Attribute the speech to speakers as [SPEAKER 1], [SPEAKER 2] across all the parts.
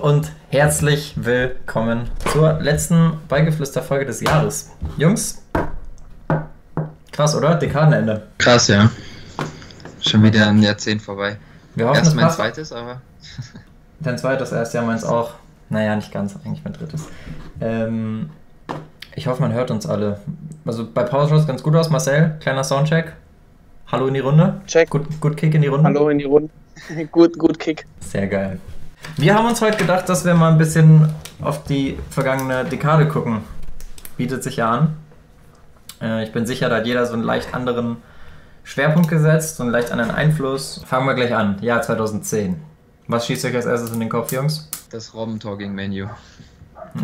[SPEAKER 1] Und herzlich willkommen zur letzten Beigeflüster-Folge des Jahres. Jungs, krass, oder? Dekadenende.
[SPEAKER 2] Krass, ja. Schon wieder ein Jahrzehnt vorbei.
[SPEAKER 1] Wir hoffen,
[SPEAKER 2] Erst mein
[SPEAKER 1] passt.
[SPEAKER 2] zweites, aber.
[SPEAKER 1] Dein zweites, erst ja meins auch. Naja, nicht ganz, eigentlich mein drittes. Ähm, ich hoffe, man hört uns alle. Also bei Pause schaut es ganz gut aus. Marcel, kleiner Soundcheck. Hallo in die Runde.
[SPEAKER 3] Check.
[SPEAKER 1] Gut, gut Kick in die Runde.
[SPEAKER 3] Hallo in die Runde. gut, gut Kick.
[SPEAKER 1] Sehr geil. Wir haben uns heute gedacht, dass wir mal ein bisschen auf die vergangene Dekade gucken. Bietet sich ja an. Äh, ich bin sicher, da hat jeder so einen leicht anderen Schwerpunkt gesetzt, so einen leicht anderen Einfluss. Fangen wir gleich an. Jahr 2010. Was schießt euch als erstes in den Kopf, Jungs?
[SPEAKER 2] Das Robbentor gegen Menu.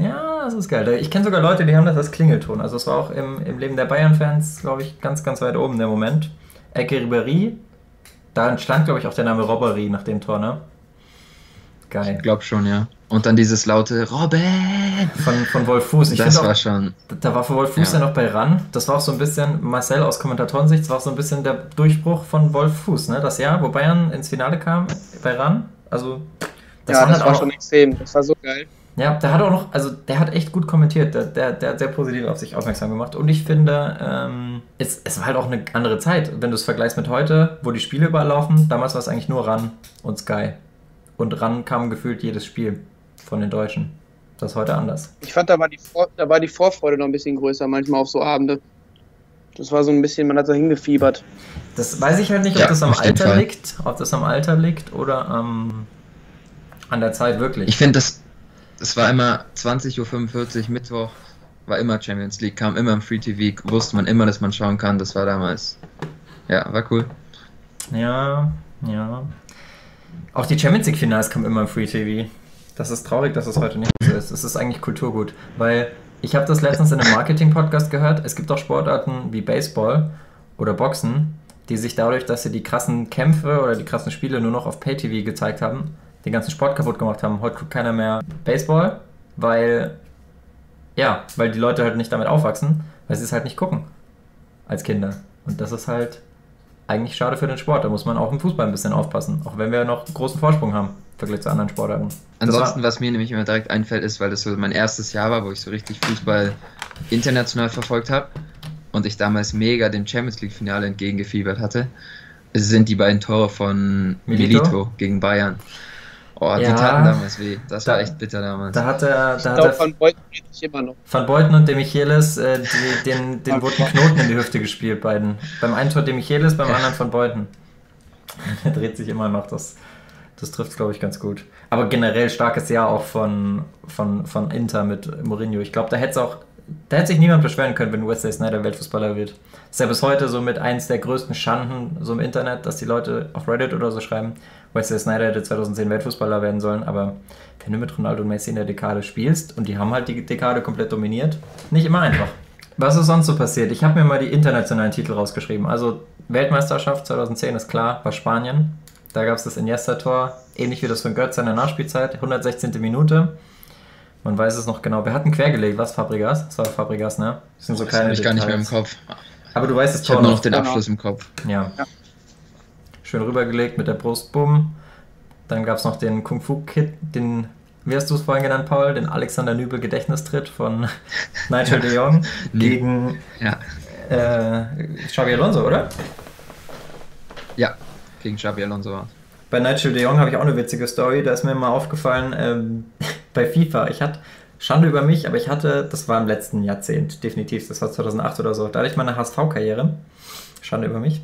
[SPEAKER 1] Ja, das ist geil. Ich kenne sogar Leute, die haben das als Klingelton. Also es war auch im, im Leben der Bayern-Fans, glaube ich, ganz, ganz weit oben der Moment. Ecke Ribéry. Da entstand, glaube ich, auch der Name Robbery nach dem Tor, ne? Geil.
[SPEAKER 2] Ich glaube schon, ja. Und dann dieses laute Robben!
[SPEAKER 1] Von, von Wolf Fuß. Ich
[SPEAKER 2] das
[SPEAKER 1] finde
[SPEAKER 2] war
[SPEAKER 1] auch,
[SPEAKER 2] schon.
[SPEAKER 1] da war von Wolf Fuß ja.
[SPEAKER 2] Ja.
[SPEAKER 1] noch bei RAN. Das war auch so ein bisschen, Marcel aus Kommentatorensicht, das war auch so ein bisschen der Durchbruch von Wolf Fuß, ne? Das Jahr, wo Bayern ins Finale kam bei RAN. Also, das
[SPEAKER 3] ja, das
[SPEAKER 1] halt
[SPEAKER 3] war
[SPEAKER 1] auch
[SPEAKER 3] schon extrem. Das war so geil.
[SPEAKER 1] Ja, der hat auch noch, also der hat echt gut kommentiert, der, der, der hat sehr positiv auf sich aufmerksam gemacht. Und ich finde, ähm, es, es war halt auch eine andere Zeit, wenn du es vergleichst mit heute, wo die Spiele überall laufen. Damals war es eigentlich nur RAN und Sky. Und RAN kam gefühlt jedes Spiel von den Deutschen. Das ist heute anders.
[SPEAKER 3] Ich fand, da war, die Vor da war die Vorfreude noch ein bisschen größer, manchmal auf so Abende. Das war so ein bisschen, man hat so hingefiebert.
[SPEAKER 1] Das weiß ich halt nicht, ob
[SPEAKER 2] Ja,
[SPEAKER 1] das am Alter
[SPEAKER 2] Fall.
[SPEAKER 1] liegt, ob das am Alter liegt oder am, an der Zeit wirklich.
[SPEAKER 2] Ich finde, das, das war immer 20.45 Uhr Mittwoch, war immer Champions League, kam immer im Free TV, wusste man immer, dass man schauen kann. Das war damals. Ja, war cool.
[SPEAKER 1] Ja, ja. Auch die Champions League Finals kommen immer im Free TV. Das ist traurig, dass es heute nicht so ist. Es ist eigentlich Kulturgut, weil ich habe das letztens in einem Marketing-Podcast gehört. Es gibt auch Sportarten wie Baseball oder Boxen, die sich dadurch, dass sie die krassen Kämpfe oder die krassen Spiele nur noch auf Pay-TV gezeigt haben, den ganzen Sport kaputt gemacht haben. Heute guckt keiner mehr Baseball, weil ja, weil die Leute halt nicht damit aufwachsen, weil sie es halt nicht gucken als Kinder. Und das ist halt eigentlich schade für den Sport. Da muss man auch im Fußball ein bisschen aufpassen, auch wenn wir noch einen großen Vorsprung haben im Vergleich zu anderen Sportarten.
[SPEAKER 2] Ansonsten, was mir nämlich immer direkt einfällt, ist, weil das so mein erstes Jahr war, wo ich so richtig Fußball international verfolgt habe und ich damals mega dem Champions League Finale entgegengefiebert hatte, sind die beiden Tore von
[SPEAKER 1] Milito?
[SPEAKER 2] Milito, gegen Bayern. Oh, die
[SPEAKER 1] Ja.
[SPEAKER 2] taten damals weh. Das
[SPEAKER 1] Da-
[SPEAKER 2] war echt bitter damals.
[SPEAKER 1] da hat er,
[SPEAKER 3] Ich
[SPEAKER 1] da hat
[SPEAKER 3] glaube,
[SPEAKER 1] er
[SPEAKER 3] von Beuten geht sich immer noch.
[SPEAKER 1] Van Beuten und De Michelis äh, die, den, den wurden Knoten in die Hüfte gespielt, beiden. Beim einen Tor De Michelis, beim anderen Van Beuten. Der dreht sich immer noch, das, das trifft glaube ich, ganz gut. Aber generell starkes Jahr auch von, von, von Inter mit Mourinho. Ich glaube, da hätte auch, da hätte sich niemand beschweren können, wenn Wesley Snyder Weltfußballer wird. Ist ja bis heute so mit eins der größten Schanden so im Internet, dass die Leute auf Reddit oder so schreiben, Wesley Snyder hätte 2010 Weltfußballer werden sollen, aber wenn du mit Ronaldo und Messi in der Dekade spielst und die haben halt die Dekade komplett dominiert, nicht immer einfach. Was ist sonst so passiert? Ich habe mir mal die internationalen Titel rausgeschrieben. Also Weltmeisterschaft 2010 ist klar, war Spanien. Da gab es das Iniesta-Tor, ähnlich wie das von Götze in der Nachspielzeit, 116. Minute. Man weiß es noch genau. Wer hat einen quergelegt? Was? Fabregas? Das war Fabregas, ne? Das sind so
[SPEAKER 2] das
[SPEAKER 1] kleine
[SPEAKER 2] habe ich gar nicht mehr im. Kopf.
[SPEAKER 1] Aber du weißt das
[SPEAKER 2] Ich habe nur
[SPEAKER 1] noch.
[SPEAKER 2] noch den
[SPEAKER 3] Genau.
[SPEAKER 2] Abschluss im Kopf.
[SPEAKER 1] Ja.
[SPEAKER 3] Ja.
[SPEAKER 1] Schön rübergelegt mit der Brust, bumm. Dann gab es noch den Kung Fu Kid, den, wie hast du es vorhin genannt, Paul? Den Alexander Nübel Gedächtnistritt von Nigel de Jong gegen
[SPEAKER 2] Ja.
[SPEAKER 1] äh, Xabi Alonso, oder?
[SPEAKER 2] Ja, gegen Xabi Alonso war
[SPEAKER 1] Bei Nigel de Jong habe ich auch eine witzige Story. Da ist mir mal aufgefallen, ähm, bei FIFA, ich hatte Schande über mich, aber ich hatte, das war im letzten Jahrzehnt, definitiv, das war 2008 oder so, da hatte ich meine HSV-Karriere. Schande über mich.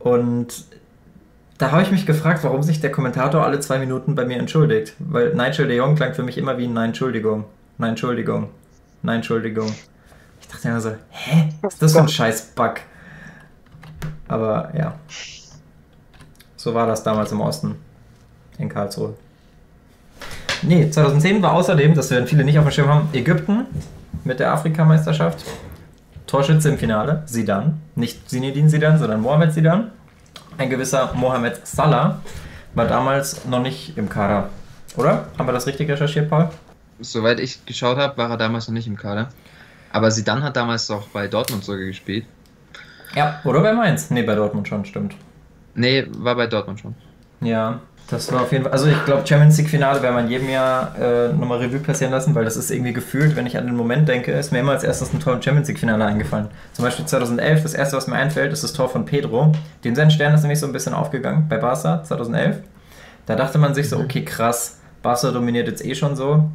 [SPEAKER 1] Und da habe ich mich gefragt, warum sich der Kommentator alle zwei Minuten bei mir entschuldigt. Weil Nigel de Jong klang für mich immer wie ein Nein, Entschuldigung. Nein, Entschuldigung. Nein, Entschuldigung. Ich dachte immer so, hä? Ist das für ein scheiß Bug? Aber ja. So war das damals im Osten. In Karlsruhe. Nee, 2010 war außerdem, das werden viele nicht auf dem Schirm haben, Ägypten mit der Afrikameisterschaft. Torschütze im Finale, Sidan. Nicht Zinedine Sidan, sondern Mohamed Sidan. Ein gewisser Mohamed Salah war damals noch nicht im Kader. Oder? Haben wir das richtig recherchiert, Paul?
[SPEAKER 2] Soweit ich geschaut habe, war er damals noch nicht im Kader. Aber Zidane hat damals auch bei Dortmund sogar gespielt.
[SPEAKER 1] Ja. Oder bei Mainz? Nee, bei Dortmund schon, stimmt.
[SPEAKER 2] Nee, war bei Dortmund schon.
[SPEAKER 1] Ja. Das war auf jeden Fall, also ich glaube, Champions League Finale werden wir in jedem Jahr äh, nochmal Revue passieren lassen, weil das ist irgendwie gefühlt, wenn ich an den Moment denke, ist mir immer als erstes ein Tor im Champions League Finale eingefallen. Zum Beispiel 2011, das erste, was mir einfällt, ist das Tor von Pedro. Den sein Stern ist nämlich so ein bisschen aufgegangen bei Barca 2011. Da dachte man sich so, okay, krass, Barca dominiert jetzt eh schon so.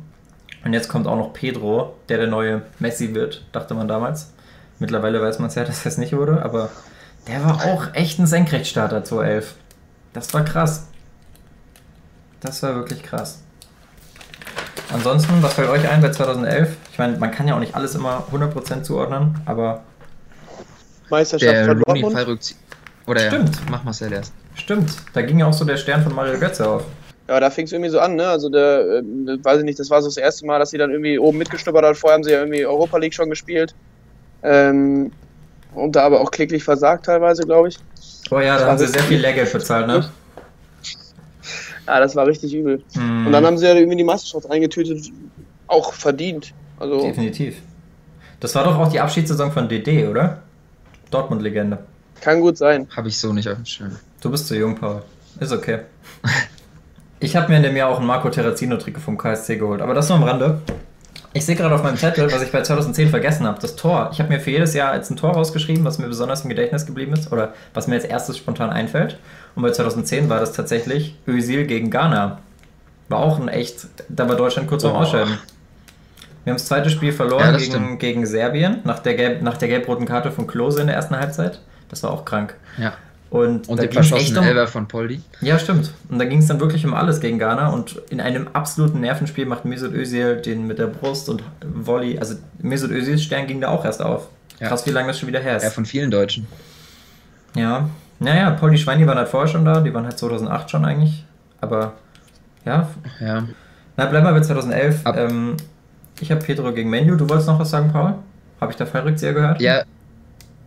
[SPEAKER 1] Und jetzt kommt auch noch Pedro, der der neue Messi wird, dachte man damals. Mittlerweile weiß man es ja, dass das nicht wurde, aber der war auch echt ein Senkrechtstarter 2011. Das war krass. Das war wirklich krass. Ansonsten, was fällt euch ein bei 2011? Ich meine, man kann ja auch nicht alles immer 100% zuordnen, aber.
[SPEAKER 3] Meisterschaft
[SPEAKER 2] Der
[SPEAKER 3] von
[SPEAKER 2] Rooney. Fallrückzieher. Oder
[SPEAKER 1] Stimmt.
[SPEAKER 2] ja, mach Marcel erst.
[SPEAKER 1] Stimmt, da ging ja auch so der Stern von Mario Götze auf.
[SPEAKER 3] Ja, da fing es irgendwie so an, ne? Also der, äh, weiß ich nicht, das war so das erste Mal, dass sie dann irgendwie oben mitgeschnuppert hat. Vorher haben sie ja irgendwie Europa League schon gespielt. Ähm, und da aber auch kläglich versagt teilweise, glaube ich.
[SPEAKER 1] Oh ja, da haben sie sehr viel Lehrgeld bezahlt, ne?
[SPEAKER 3] Ja, das war richtig übel.
[SPEAKER 1] Mhm.
[SPEAKER 3] Und dann haben sie ja irgendwie die Meisterschaft eingetütet, auch verdient. Also
[SPEAKER 1] Definitiv. Das war doch auch die Abschiedssaison von DD, oder? Dortmund-Legende.
[SPEAKER 3] kann gut sein.
[SPEAKER 2] Habe ich so nicht auf dem Schirm.
[SPEAKER 1] Du bist zu jung, Paul. Ist okay. Ich habe mir in dem Jahr auch ein Marco Terrazino-Trikot vom KSC geholt, aber das nur am Rande. Ich sehe gerade auf meinem Zettel, was ich bei 2010 vergessen habe, das Tor. Ich habe mir für jedes Jahr als ein Tor rausgeschrieben, was mir besonders im Gedächtnis geblieben ist oder was mir als erstes spontan einfällt. Und bei 2010 war das tatsächlich Özil gegen Ghana. War auch ein echt, da war Deutschland kurz vorm
[SPEAKER 2] Oh.
[SPEAKER 1] Ausscheiden. Wir haben das zweite Spiel verloren
[SPEAKER 2] Ja,
[SPEAKER 1] gegen, gegen Serbien nach der, gelb, nach der gelb-roten Karte von Klose in der ersten Halbzeit. Das war auch krank.
[SPEAKER 2] Ja.
[SPEAKER 1] Und,
[SPEAKER 2] Und den verschossenen
[SPEAKER 1] um-
[SPEAKER 2] Elber von Poldi.
[SPEAKER 1] ja, stimmt. Und da ging es dann wirklich um alles gegen Ghana und in einem absoluten Nervenspiel macht Mesut Özil den mit der Brust und Volley. Also Mesut Özils Stern ging da auch erst auf.
[SPEAKER 2] Ja.
[SPEAKER 1] Krass, wie lange das schon wieder her
[SPEAKER 2] Ja,
[SPEAKER 1] ist.
[SPEAKER 2] von vielen Deutschen.
[SPEAKER 1] Ja. Naja, Polly Schweini waren halt vorher schon da, die waren halt 2008 schon eigentlich. Aber ja,
[SPEAKER 2] Ja.
[SPEAKER 1] na bleib mal bei 2011.
[SPEAKER 2] Ab-
[SPEAKER 1] Ähm, ich habe Pedro gegen Menu. Du wolltest noch was sagen, Paul? Habe ich da Fallrückzieher gehört?
[SPEAKER 2] Ja,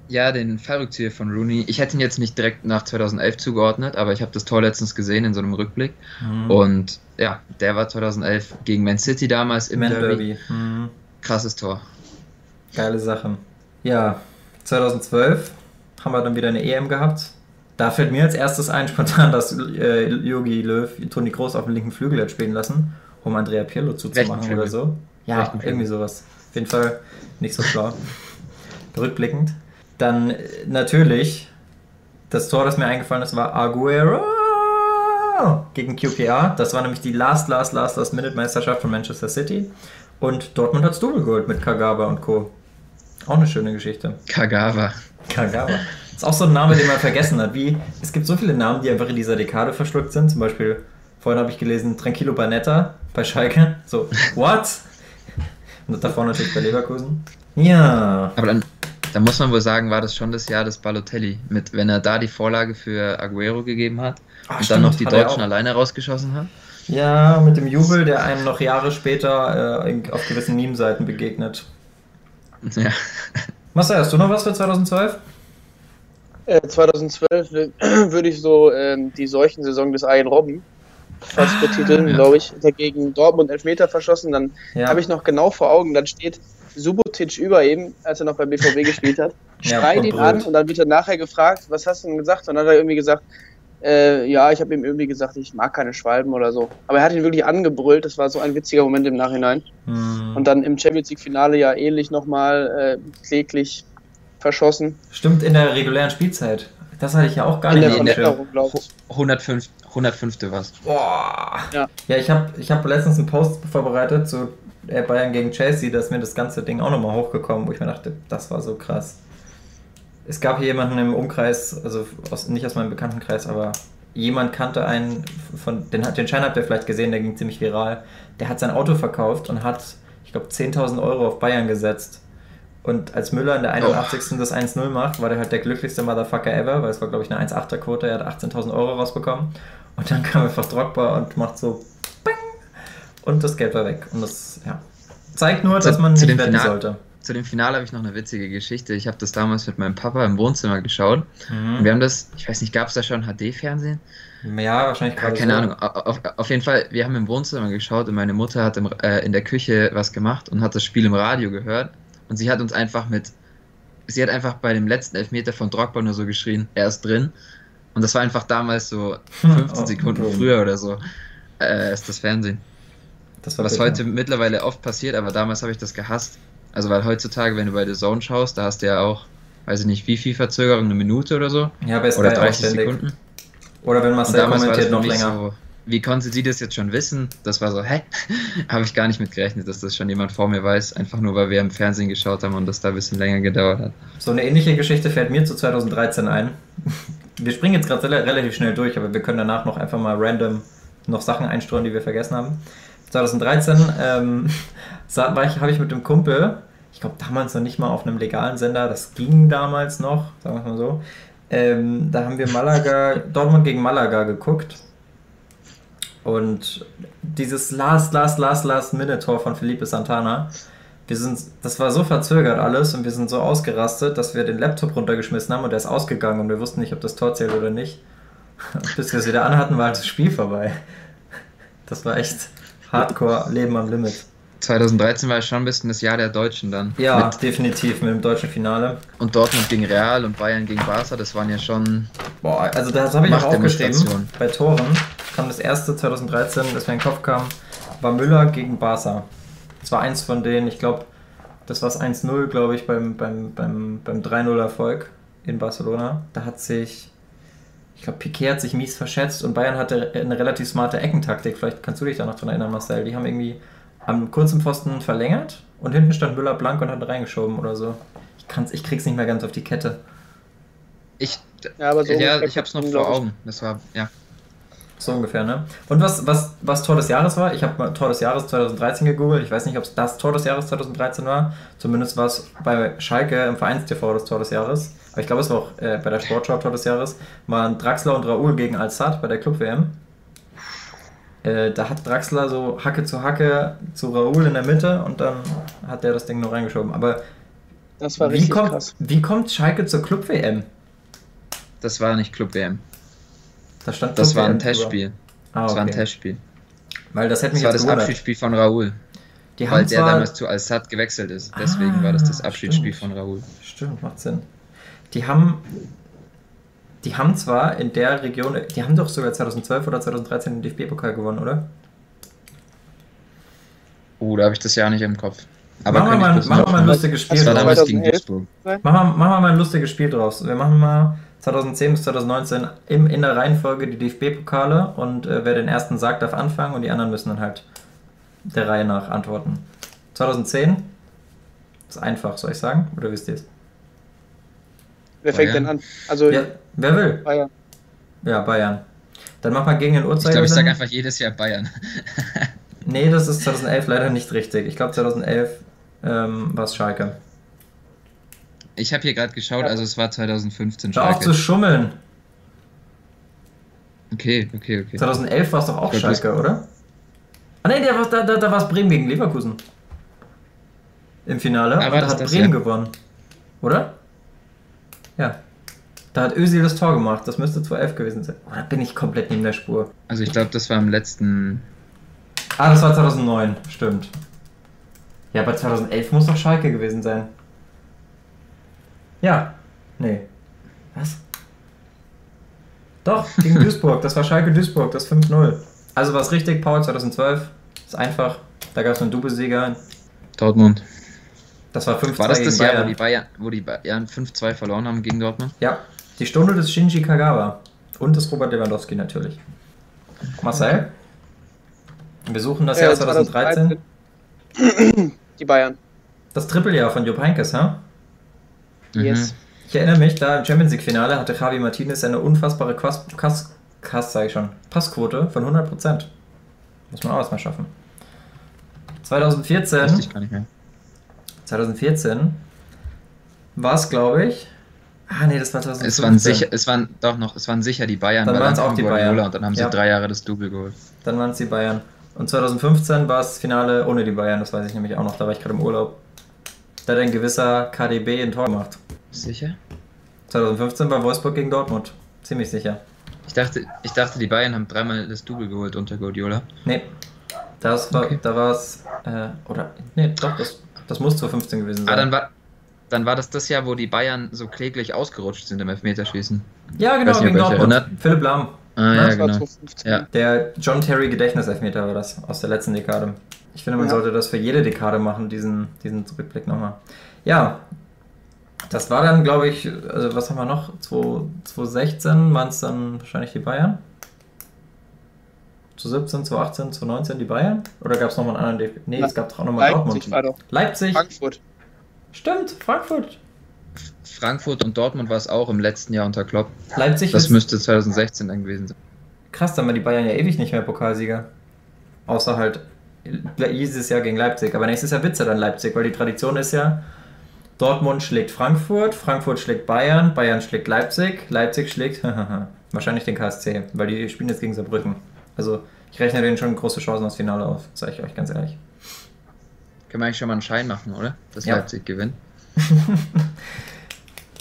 [SPEAKER 2] ja, den Fallrückzieher von Rooney. Ich hätte ihn jetzt nicht direkt nach 2011 zugeordnet, aber ich habe das Tor letztens gesehen in so einem Rückblick.
[SPEAKER 1] Mhm.
[SPEAKER 2] Und ja, der war 2011 gegen Man City damals im
[SPEAKER 1] Man
[SPEAKER 2] Derby.
[SPEAKER 1] Derby. Mhm.
[SPEAKER 2] Krasses Tor.
[SPEAKER 1] Geile Sache. Ja, 2012 haben wir dann wieder eine EM gehabt. Da fällt mir als erstes ein, spontan, dass äh, Jogi Löw Toni Kroos auf dem linken Flügel hat spielen lassen, um Andrea Pirlo zuzumachen oder so. Ja, irgendwie sowas. Auf jeden Fall nicht so schlau. Rückblickend. Dann äh, natürlich, das Tor, das mir eingefallen ist, war Aguero gegen QPR. Das war nämlich die Last, Last, Last, Last Minute Meisterschaft von Manchester City. Und Dortmund hat Double geholt mit Kagawa und Co. Auch eine schöne Geschichte.
[SPEAKER 2] Kagawa.
[SPEAKER 1] Kagawa. Ist auch so ein Name, den man vergessen hat. Wie, es gibt so viele Namen, die einfach in dieser Dekade verschluckt sind. Zum Beispiel, vorhin habe ich gelesen, Tranquilo Banetta bei Schalke. So, what? Und davor natürlich bei Leverkusen. Ja.
[SPEAKER 2] Aber dann, dann muss man wohl sagen, war das schon das Jahr des Balotelli. Mit, wenn er da die Vorlage für Aguero gegeben hat
[SPEAKER 1] Ach,
[SPEAKER 2] und dann noch
[SPEAKER 1] stimmt,
[SPEAKER 2] die Deutschen alleine rausgeschossen hat.
[SPEAKER 1] Ja, mit dem Jubel, der einem noch Jahre später äh, auf gewissen Meme-Seiten begegnet.
[SPEAKER 2] Ja.
[SPEAKER 1] Marcel, hast du noch was für 2012?
[SPEAKER 3] Äh, 2012 würde ich so ähm, die Seuchensaison des Ian Robben fast betiteln,
[SPEAKER 2] ja.
[SPEAKER 3] glaube ich. Der gegen Dortmund Elfmeter verschossen. Dann
[SPEAKER 1] Ja.
[SPEAKER 3] habe ich noch genau vor Augen, dann steht Subotic über ihm, als er noch bei BVB gespielt hat,
[SPEAKER 1] Ja,
[SPEAKER 3] schreit
[SPEAKER 1] und
[SPEAKER 3] ihn an und dann wird er nachher gefragt, was hast du denn gesagt? Und dann hat er irgendwie gesagt, äh, ja, ich habe ihm irgendwie gesagt, ich mag keine Schwalben oder so. Aber er hat ihn wirklich angebrüllt, das war so ein witziger Moment im Nachhinein.
[SPEAKER 1] Hm.
[SPEAKER 3] Und dann im Champions League Finale ja ähnlich nochmal äh, kläglich verschossen.
[SPEAKER 1] Stimmt, in der regulären Spielzeit. Das hatte ich ja auch gar
[SPEAKER 3] In
[SPEAKER 1] nicht
[SPEAKER 3] der glaube ich.
[SPEAKER 2] 105. 105. was.
[SPEAKER 1] Boah.
[SPEAKER 3] Ja.
[SPEAKER 1] Ja, ich habe ich hab letztens einen Post vorbereitet zu Bayern gegen Chelsea, da ist mir das ganze Ding auch nochmal hochgekommen, wo ich mir dachte, das war so krass. Es gab hier jemanden im Umkreis, also aus, nicht aus meinem Bekanntenkreis, aber jemand kannte einen, von, den, hat- den Schein habt ihr vielleicht gesehen, der ging ziemlich viral. Der hat sein Auto verkauft und hat, ich glaube, 10.000 Euro auf Bayern gesetzt. Und als Müller in der 81. das 1-0 macht, war der halt der glücklichste Motherfucker ever, weil es war, glaube ich, eine 1,8er Quote, er hat 18.000 Euro rausbekommen. Und dann kam einfach Drogba und macht so Bing! Und das Geld war weg. Und das, ja, zeigt nur,
[SPEAKER 2] Zu-
[SPEAKER 1] dass man
[SPEAKER 2] zu
[SPEAKER 1] nicht wetten
[SPEAKER 2] Final-
[SPEAKER 1] sollte.
[SPEAKER 2] Zu dem Finale habe ich noch eine witzige Geschichte. Ich habe das damals mit meinem Papa im Wohnzimmer geschaut. Und
[SPEAKER 1] Mhm.
[SPEAKER 2] wir haben das, ich weiß nicht, gab es da schon HD-Fernsehen?
[SPEAKER 1] Ja, wahrscheinlich
[SPEAKER 2] Ja, keine
[SPEAKER 1] so.
[SPEAKER 2] Ahnung. Auf, auf jeden Fall, wir haben im Wohnzimmer geschaut und meine Mutter hat im, äh, in der Küche was gemacht und hat das Spiel im Radio gehört. Und sie hat uns einfach mit, sie hat einfach bei dem letzten Elfmeter von Drogba nur so geschrien, er ist drin. Und das war einfach damals so
[SPEAKER 1] Hm,
[SPEAKER 2] 15
[SPEAKER 1] oh,
[SPEAKER 2] Sekunden früher oder so. Äh, ist das Fernsehen.
[SPEAKER 1] Das war
[SPEAKER 2] Was
[SPEAKER 1] bitter.
[SPEAKER 2] heute mittlerweile oft passiert, aber damals habe ich das gehasst. Also weil heutzutage, wenn du bei The Zone schaust, da hast du ja auch, weiß ich nicht, wie viel Verzögerung, eine Minute oder so.
[SPEAKER 1] Ja, bei
[SPEAKER 2] Oder
[SPEAKER 1] auch
[SPEAKER 2] 30
[SPEAKER 1] ständig.
[SPEAKER 2] Sekunden.
[SPEAKER 1] Oder wenn Marcel kommentiert noch länger.
[SPEAKER 2] so, wie konnte sie das jetzt schon wissen? Das war so, hä? Habe ich gar nicht mit gerechnet, dass das schon jemand vor mir weiß, einfach nur weil wir im Fernsehen geschaut haben und das da ein bisschen länger gedauert hat.
[SPEAKER 1] So eine ähnliche Geschichte fällt mir zu 2013 ein. Wir springen jetzt gerade rel- relativ schnell durch, aber wir können danach noch einfach mal random noch Sachen einstreuen, die wir vergessen haben. 2013 ähm, habe ich mit dem Kumpel, ich glaube damals noch nicht mal auf einem legalen Sender, das ging damals noch, sagen wir es mal so. Ähm, da haben wir Malaga, Dortmund gegen Malaga geguckt. Und dieses Last, Last, Last, Last Minute-Tor von Felipe Santana, wir sind, das war so verzögert alles und wir sind so ausgerastet, dass wir den Laptop runtergeschmissen haben und der ist ausgegangen und wir wussten nicht, ob das Tor zählt oder nicht. Bis wir es wieder anhatten, war das Spiel vorbei. Das war echt Hardcore, Leben am Limit.
[SPEAKER 2] 2013 war schon ein bisschen das Jahr der Deutschen dann.
[SPEAKER 1] Ja,
[SPEAKER 2] Mit,
[SPEAKER 1] definitiv mit dem deutschen Finale.
[SPEAKER 2] und Dortmund gegen Real und Bayern gegen Barca, das waren ja schon.
[SPEAKER 1] Boah, also das habe ich auch aufgeschrieben. Bei Toren kam das erste 2013, das mir in den Kopf kam, war Müller gegen Barca. Das war eins von denen, ich glaube, das war es 1-0, glaube ich, beim, beim, beim, beim 3-0-Erfolg in Barcelona. Da hat sich, ich glaube, Piquet hat sich mies verschätzt und Bayern hatte eine relativ smarte Eckentaktik. Vielleicht kannst du dich da noch dran erinnern, Marcel. Die haben irgendwie am kurzen Pfosten verlängert und hinten stand Müller blank und hat reingeschoben oder so. Ich, kann's, ich krieg's nicht mehr ganz auf die Kette.
[SPEAKER 2] Ich,
[SPEAKER 3] Ja, aber so
[SPEAKER 2] ja,
[SPEAKER 3] ungefähr
[SPEAKER 2] ich hab's noch vor. Augen. Das war, ja.
[SPEAKER 1] So ungefähr, ne? Und was, was, was Tor des Jahres war? Ich habe mal Tor des Jahres 2013 gegoogelt. Ich weiß nicht, ob es das Tor des Jahres 2013 war. Zumindest war es bei Schalke im Vereinstv das Tor des Jahres. Aber ich glaube, es war auch äh, bei der Sportschau Tor des Jahres. Waren Draxler und Raoul gegen Al-Sad bei der Club-WM. Äh, da hat Draxler so Hacke zu Hacke zu Raoul in der Mitte und dann hat der das Ding nur reingeschoben. Aber
[SPEAKER 3] Das war
[SPEAKER 1] wie kommt,
[SPEAKER 3] krass.
[SPEAKER 1] wie kommt Schalke zur Club-WM?
[SPEAKER 2] Das war nicht Club WM.
[SPEAKER 1] Da stand
[SPEAKER 2] Das war ein
[SPEAKER 1] Club-WM.
[SPEAKER 2] Testspiel.
[SPEAKER 1] Ah,
[SPEAKER 2] Das war ein
[SPEAKER 1] okay.
[SPEAKER 2] Testspiel.
[SPEAKER 1] Weil das hätte
[SPEAKER 2] Das
[SPEAKER 1] mich
[SPEAKER 2] war
[SPEAKER 1] jetzt
[SPEAKER 2] das
[SPEAKER 1] gewundert.
[SPEAKER 2] Abschiedsspiel von Raoul.
[SPEAKER 1] Die
[SPEAKER 2] Weil der damals zu Al-Sad gewechselt ist. Deswegen war das das
[SPEAKER 1] Ah,
[SPEAKER 2] Abschiedsspiel
[SPEAKER 1] stimmt.
[SPEAKER 2] von Raoul.
[SPEAKER 1] Stimmt, macht Sinn. Die haben, die haben zwar in der Region, die haben doch sogar 2012 oder 2013 den DFB-Pokal gewonnen, oder?
[SPEAKER 2] Oh, da habe ich das Jahr nicht im Kopf. Aber
[SPEAKER 1] machen wir mal, machen wir mal ein lustiges Spiel draus.
[SPEAKER 2] damals gegen
[SPEAKER 3] 2011.
[SPEAKER 2] Duisburg.
[SPEAKER 1] Machen wir, machen wir mal ein lustiges Spiel draus. Wir machen mal 2010 bis 2019 im, in der Reihenfolge die DFB-Pokale und äh, wer den ersten sagt, darf anfangen und die anderen müssen dann halt der Reihe nach antworten. 2010 ist einfach, soll ich sagen? Oder wisst ihr es?
[SPEAKER 3] Wer fängt
[SPEAKER 2] Bayern.
[SPEAKER 3] denn an? Also
[SPEAKER 1] Ja, wer will?
[SPEAKER 3] Bayern.
[SPEAKER 1] Ja, Bayern. Dann mach mal gegen den
[SPEAKER 2] Ich glaube,
[SPEAKER 1] Uhrzeigersinn.
[SPEAKER 2] ich sage einfach jedes Jahr Bayern.
[SPEAKER 1] Nee, das ist 2011 leider nicht richtig. Ich glaube 2011 ähm, war es Schalke.
[SPEAKER 2] Ich habe hier gerade geschaut,
[SPEAKER 3] Ja.
[SPEAKER 2] also es war 2015
[SPEAKER 1] Hör auf
[SPEAKER 2] Schalke.
[SPEAKER 1] zu schummeln.
[SPEAKER 2] Okay, okay, okay.
[SPEAKER 1] 2011 war es doch auch
[SPEAKER 2] glaub,
[SPEAKER 1] Schalke, oder? Ah ne, da, da, da, da war es Bremen gegen Leverkusen. Im Finale.
[SPEAKER 2] Ah,
[SPEAKER 1] und
[SPEAKER 2] war
[SPEAKER 1] da hat
[SPEAKER 2] das,
[SPEAKER 1] Bremen
[SPEAKER 2] ja?
[SPEAKER 1] gewonnen. Oder? Ja. Da hat Özil das Tor gemacht. Das müsste 2011 gewesen sein. Oder bin ich komplett neben der Spur?
[SPEAKER 2] Also ich glaube, das war im letzten.
[SPEAKER 1] Ah, das war 2009. Stimmt. Ja, aber 2011 muss doch Schalke gewesen sein. Ja. Nee. Was? Doch, gegen Duisburg. Das war Schalke Duisburg, das 5-0. Also war es richtig, Paul, 2012. Ist einfach. Da gab es einen Doublesieger.
[SPEAKER 2] Dortmund.
[SPEAKER 1] Das war 5-2
[SPEAKER 2] War das
[SPEAKER 1] gegen
[SPEAKER 2] das Jahr,
[SPEAKER 1] Bayern.
[SPEAKER 2] wo die Bayern, wo die Bayern 5-2 verloren haben gegen Dortmund?
[SPEAKER 1] Ja, die Stunde des Shinji Kagawa. Und des Robert Lewandowski natürlich. Marcel? Wir suchen das
[SPEAKER 3] Ja,
[SPEAKER 1] Jahr 2013.
[SPEAKER 3] Die Bayern.
[SPEAKER 1] Das Trippeljahr von Jupp Heynckes, ha?
[SPEAKER 3] Yes.
[SPEAKER 1] Ich erinnere mich, da im Champions League-Finale hatte Javi Martinez eine unfassbare Quas, Kass, Kass, sag ich schon, Passquote von 100%. Muss man auch erstmal schaffen.
[SPEAKER 2] Wusste
[SPEAKER 1] 2014,
[SPEAKER 2] ich gar nicht mehr.
[SPEAKER 1] 2014 war es, glaube ich. Ah, nee, das war 2015.
[SPEAKER 2] Es waren sicher, es waren doch noch, es waren sicher die Bayern,
[SPEAKER 1] Dann waren's
[SPEAKER 2] dann
[SPEAKER 1] auch die
[SPEAKER 2] Guardiola
[SPEAKER 1] Bayern.
[SPEAKER 2] und dann haben
[SPEAKER 1] Ja.
[SPEAKER 2] sie drei Jahre das Double geholt.
[SPEAKER 1] Dann waren es die Bayern. Und 2015 war es Finale ohne die Bayern, das weiß ich nämlich auch noch, da war ich gerade im Urlaub. Da hat ein gewisser KDB ein Tor gemacht.
[SPEAKER 2] Sicher?
[SPEAKER 1] 2015 war Wolfsburg gegen Dortmund. Ziemlich sicher.
[SPEAKER 2] Ich dachte, ich dachte, die Bayern haben dreimal das Double geholt unter Guardiola.
[SPEAKER 1] Nee. Das war,
[SPEAKER 2] Okay.
[SPEAKER 1] da war es, äh, oder, nee, doch, das, das muss 2015 gewesen sein.
[SPEAKER 2] Ah, dann war, dann war das das Jahr, wo die Bayern so kläglich ausgerutscht sind im Elfmeterschießen.
[SPEAKER 1] Ja, genau, gegen Dortmund. Philipp Lahm.
[SPEAKER 2] Ah,
[SPEAKER 1] Ja,
[SPEAKER 2] genau.
[SPEAKER 3] 2015.
[SPEAKER 2] Ja.
[SPEAKER 1] Der John Terry Gedächtniselfmeter war das aus der letzten Dekade. Ich finde, man
[SPEAKER 3] Ja.
[SPEAKER 1] sollte das für jede Dekade machen, diesen, diesen Rückblick nochmal. Ja, das war dann, glaube ich, also was haben wir noch? 2 2016 waren es dann wahrscheinlich die Bayern. 2017, 2018, 2019 die Bayern? Oder gab es nochmal einen anderen? DFB? Nee, es gab doch auch nochmal
[SPEAKER 3] Leipzig
[SPEAKER 1] Dortmund.
[SPEAKER 3] war doch.
[SPEAKER 1] Leipzig,
[SPEAKER 3] Frankfurt.
[SPEAKER 1] stimmt, Frankfurt.
[SPEAKER 2] Frankfurt und Dortmund war es auch im letzten Jahr unter Klopp.
[SPEAKER 1] Leipzig
[SPEAKER 2] Das
[SPEAKER 1] ist
[SPEAKER 2] müsste 2016 dann gewesen sein.
[SPEAKER 1] krass, dann waren die Bayern ja ewig nicht mehr Pokalsieger. Außer halt dieses Jahr gegen Leipzig. Aber nächstes Jahr wird es ja dann Leipzig, weil die Tradition ist ja, Dortmund schlägt Frankfurt, Frankfurt schlägt Bayern, Bayern schlägt Leipzig, Leipzig schlägt wahrscheinlich den KSC, weil die spielen jetzt gegen Saarbrücken. Also ich rechne denen schon große Chancen aufs Finale auf, sage ich euch ganz ehrlich.
[SPEAKER 2] Können wir eigentlich schon mal einen Schein machen, oder? Dass
[SPEAKER 1] Ja.
[SPEAKER 2] Leipzig gewinnt.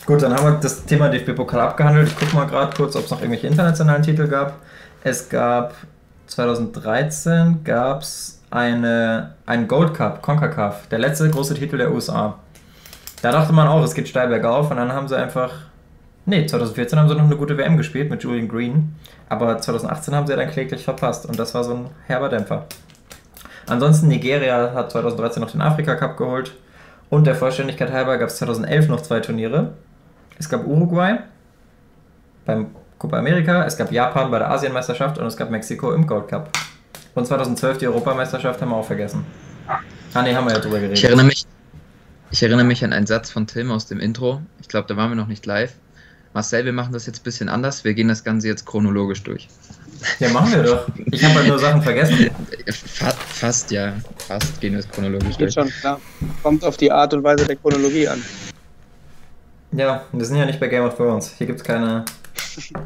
[SPEAKER 1] Gut, dann haben wir das Thema DFB-Pokal abgehandelt. Ich gucke mal gerade kurz, ob es noch irgendwelche internationalen Titel gab. Es gab 2013 gab es eine, einen Gold Cup, CONCACAF, der letzte große Titel der USA. Da dachte man auch, es geht steil bergauf und dann haben sie einfach. Nee, 2014 haben sie noch eine gute WM gespielt mit Julian Green, aber 2018 haben sie dann kläglich verpasst und das war so ein herber Dämpfer. Ansonsten Nigeria hat 2013 noch den Afrika Cup geholt und der Vollständigkeit halber gab es 2011 noch zwei Turniere. Es gab Uruguay beim Copa America, es gab Japan bei der Asienmeisterschaft und es gab Mexiko im Gold Cup. Und 2012 die Europameisterschaft haben wir auch vergessen. Ah ne, haben wir ja drüber geredet.
[SPEAKER 2] Ich erinnere mich, ich erinnere mich an einen Satz von Tim aus dem Intro. Ich glaube, da waren wir noch nicht live. Marcel, wir machen das jetzt ein bisschen anders. Wir gehen das Ganze jetzt chronologisch durch.
[SPEAKER 1] Ja, machen wir doch. Ich habe halt nur Sachen vergessen.
[SPEAKER 2] Fa fast, ja. Fast gehen wir es chronologisch
[SPEAKER 3] Geht
[SPEAKER 2] durch.
[SPEAKER 3] schon, klar. Kommt auf die Art und Weise der Chronologie an.
[SPEAKER 1] Ja, wir sind ja nicht bei Game of Thrones. Hier gibt es keine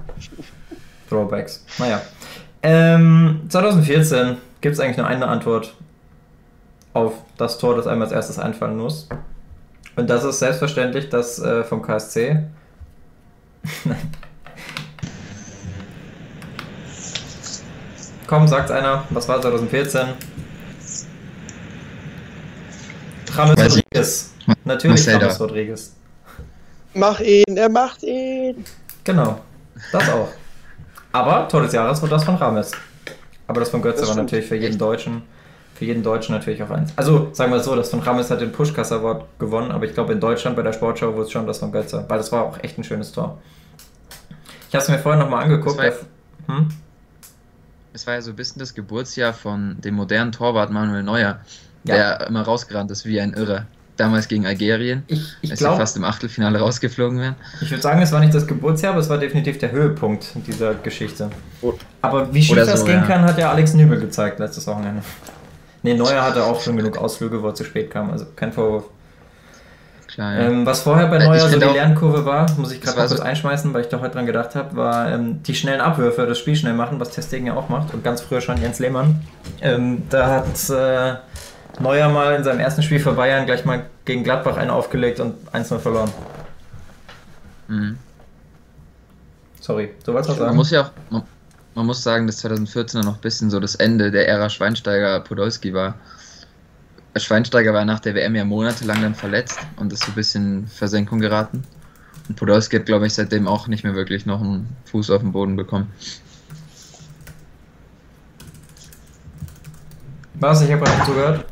[SPEAKER 1] Throwbacks. Naja. Ähm, 2014 gibt es eigentlich nur eine Antwort auf das Tor, das einem als erstes einfallen muss. Und das ist selbstverständlich das äh, vom KSC. Nein. Komm, sagt einer, was war 2014? James
[SPEAKER 2] Weiß ich
[SPEAKER 1] Rodriguez. Natürlich James
[SPEAKER 2] da.
[SPEAKER 1] Rodriguez.
[SPEAKER 3] Mach ihn, er macht ihn.
[SPEAKER 1] Genau, das auch. Aber Tor des Jahres wird das von Rames. Aber das von Götze
[SPEAKER 3] Das
[SPEAKER 1] war natürlich für jeden Deutschen, für jeden Deutschen natürlich auch eins. Also sagen wir es so, das von Rames hat den Pushkass Award gewonnen, aber ich glaube in Deutschland bei der Sportschau wurde es schon das von Götze, weil das war auch echt ein schönes Tor. Ich habe es mir vorhin nochmal angeguckt.
[SPEAKER 2] Das war-
[SPEAKER 1] hm?
[SPEAKER 2] Es war ja so ein bisschen das Geburtsjahr von dem modernen Torwart Manuel Neuer,
[SPEAKER 1] Ja.
[SPEAKER 2] der immer rausgerannt ist wie ein Irrer. Damals gegen Algerien,
[SPEAKER 1] Ich, ich glaube,
[SPEAKER 2] fast im Achtelfinale rausgeflogen wären.
[SPEAKER 1] ich würde sagen, es war nicht das Geburtsjahr, aber es war definitiv der Höhepunkt dieser Geschichte.
[SPEAKER 2] O-
[SPEAKER 1] Aber wie schief
[SPEAKER 2] Oder
[SPEAKER 1] das
[SPEAKER 2] so,
[SPEAKER 1] gehen
[SPEAKER 2] ja.
[SPEAKER 1] kann, hat ja Alex Nübel gezeigt letztes Wochenende. Nee, Neuer hatte auch schon genug Ausflüge, wo er zu spät kam, also kein Vorwurf.
[SPEAKER 2] Klar, ja.
[SPEAKER 1] Ähm, was vorher bei
[SPEAKER 2] Äh,
[SPEAKER 1] Neuer so die Lernkurve war, muss ich gerade kurz
[SPEAKER 2] so-
[SPEAKER 1] einschmeißen, weil ich da heute dran gedacht habe, war ähm, die schnellen Abwürfe, das Spiel schnell machen, was Testegen ja auch macht und ganz früher schon Jens Lehmann. Ähm, da hat äh, Neuer mal in seinem ersten Spiel für Bayern gleich mal gegen Gladbach einen aufgelegt und 1-0 verloren.
[SPEAKER 2] Mhm.
[SPEAKER 1] Sorry, wolltest was
[SPEAKER 2] Man
[SPEAKER 1] sagen?
[SPEAKER 2] muss ja auch, man, man muss sagen, dass 2014 noch ein bisschen so das Ende der Ära Schweinsteiger-Podolski war. Schweinsteiger war nach der WM ja monatelang dann verletzt und ist so ein bisschen in Versenkung geraten. Und Podolski hat, glaube ich, seitdem auch nicht mehr wirklich noch einen Fuß auf den Boden bekommen.
[SPEAKER 1] Was? Ich habe gerade zugehört.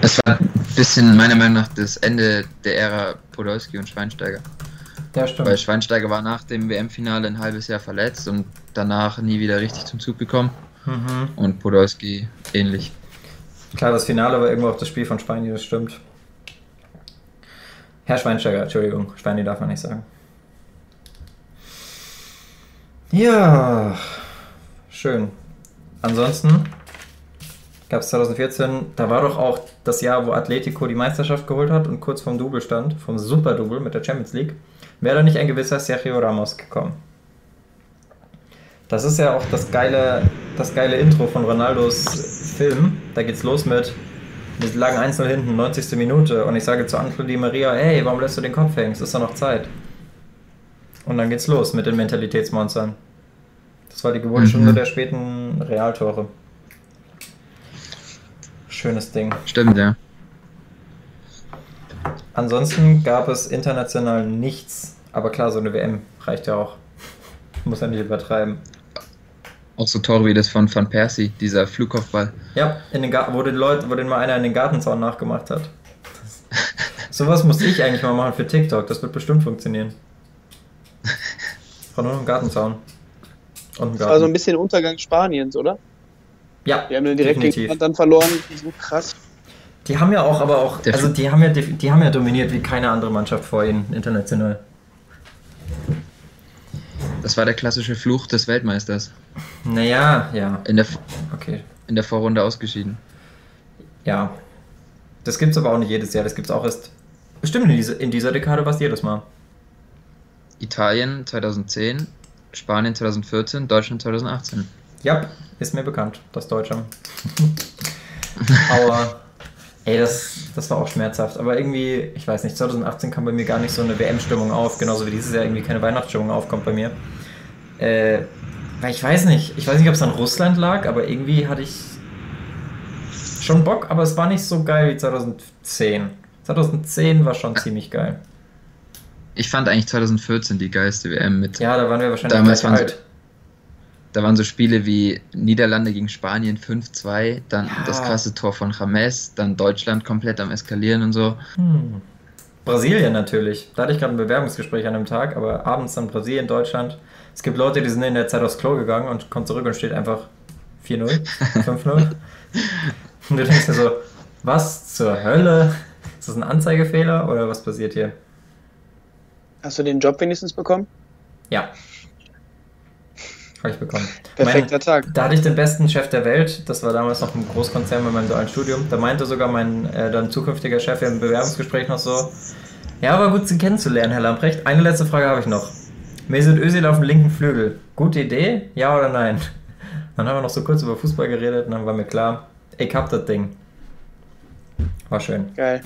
[SPEAKER 2] Es war ein bisschen meiner Meinung nach das Ende der Ära Podolski und Schweinsteiger.
[SPEAKER 1] Ja, stimmt.
[SPEAKER 2] Weil Schweinsteiger war nach dem WM-Finale ein halbes Jahr verletzt und danach nie wieder richtig zum Zug gekommen.
[SPEAKER 1] Mhm.
[SPEAKER 2] Und Podolski ähnlich.
[SPEAKER 1] Klar, das Finale war irgendwo auch das Spiel von Speini, das stimmt. Herr Schweinsteiger, Entschuldigung, Speini darf man nicht sagen. Ja, schön. Ansonsten gab es 2014, da war doch auch das Jahr, wo Atletico die Meisterschaft geholt hat und kurz vorm Double stand, vom Super-Double mit der Champions League, wäre nicht ein gewisser Sergio Ramos gekommen. Das ist ja auch das geile, das geile Intro von Ronaldos Film. Da geht's los mit, wir lagen einzeln hinten, 90. Minute. Und ich sage zu Angelo Di Maria, hey, warum lässt du den Kopf hängen? Es ist doch noch Zeit. Und dann geht's los mit den Mentalitätsmonstern. Das war die Geburtsstunde
[SPEAKER 2] Mhm.
[SPEAKER 1] der späten Realtore. Schönes Ding.
[SPEAKER 2] Stimmt, ja.
[SPEAKER 1] Ansonsten gab es international nichts. Aber klar, so eine WM reicht ja auch. Muss ja nicht übertreiben.
[SPEAKER 2] Auch so Tore wie das von Van Persie, dieser Flugkopfball.
[SPEAKER 1] Ja, in den Garten, wo den Leuten, wo den mal einer in den Gartenzaun nachgemacht hat. Sowas muss ich eigentlich mal machen für TikTok. Das wird bestimmt funktionieren. Von nur einem Gartenzaun. Und einem
[SPEAKER 3] Das war so ein
[SPEAKER 1] Garten.
[SPEAKER 3] bisschen Untergang Spaniens, oder?
[SPEAKER 1] Ja,
[SPEAKER 3] Die haben dann direkt
[SPEAKER 1] definitiv.
[SPEAKER 3] gegen dann verloren. So krass.
[SPEAKER 1] Die haben ja auch, aber auch,
[SPEAKER 2] Der
[SPEAKER 1] also die haben ja, die haben ja dominiert wie keine andere Mannschaft vor ihnen international.
[SPEAKER 2] Das war der klassische Fluch des Weltmeisters.
[SPEAKER 1] Naja, ja,
[SPEAKER 2] In der,
[SPEAKER 1] okay.
[SPEAKER 2] in der Vorrunde ausgeschieden.
[SPEAKER 1] Ja. Das gibt's aber auch nicht jedes Jahr, das gibt's auch erst. Stimmt, in dieser, in dieser Dekade war es jedes Mal.
[SPEAKER 2] Italien 2010, Spanien 2014, Deutschland 2018.
[SPEAKER 1] Ja, ist mir bekannt, das Deutsche. aber, ey, das, das war auch schmerzhaft. Aber irgendwie, ich weiß nicht, 2018 kam bei mir gar nicht so eine WM-Stimmung auf, genauso wie dieses Jahr irgendwie keine Weihnachtsstimmung aufkommt bei mir. Äh, weil ich weiß nicht, ich weiß nicht, ob es an Russland lag, aber irgendwie hatte ich schon Bock, aber es war nicht so geil wie 2010. 2010 war schon ziemlich geil.
[SPEAKER 2] Ich fand eigentlich 2014 die geilste WM mit.
[SPEAKER 1] Ja, da waren wir wahrscheinlich
[SPEAKER 2] Damals waren
[SPEAKER 1] alt.
[SPEAKER 2] Da waren so Spiele wie Niederlande gegen Spanien 5-2, dann
[SPEAKER 1] Ja.
[SPEAKER 2] das krasse Tor von James, dann Deutschland komplett am Eskalieren und so.
[SPEAKER 1] Hm. Brasilien natürlich. Da hatte ich gerade ein Bewerbungsgespräch an dem Tag, aber abends dann Brasilien, Deutschland. Es gibt Leute, die sind in der Zeit aufs Klo gegangen und kommen zurück und steht einfach 4-0, 5-0. Und du denkst dir so, was zur Hölle? Ist das ein Anzeigefehler oder was passiert hier?
[SPEAKER 3] Hast du den Job wenigstens bekommen?
[SPEAKER 1] Ja. Habe ich bekommen.
[SPEAKER 3] Perfekter Tag.
[SPEAKER 1] Da hatte ich den besten Chef der Welt. Das war damals noch ein Großkonzern bei meinem dualen Studium. Da meinte sogar mein äh, dann zukünftiger Chef im Bewerbungsgespräch noch so: Ja, war gut, Sie kennenzulernen, Herr Lamprecht. Eine letzte Frage habe ich noch. Mesut Özil auf dem linken Flügel. Gute Idee? Ja oder nein? Dann haben wir noch so kurz über Fußball geredet und dann war mir klar, ich hab das Ding. War schön.
[SPEAKER 3] Geil.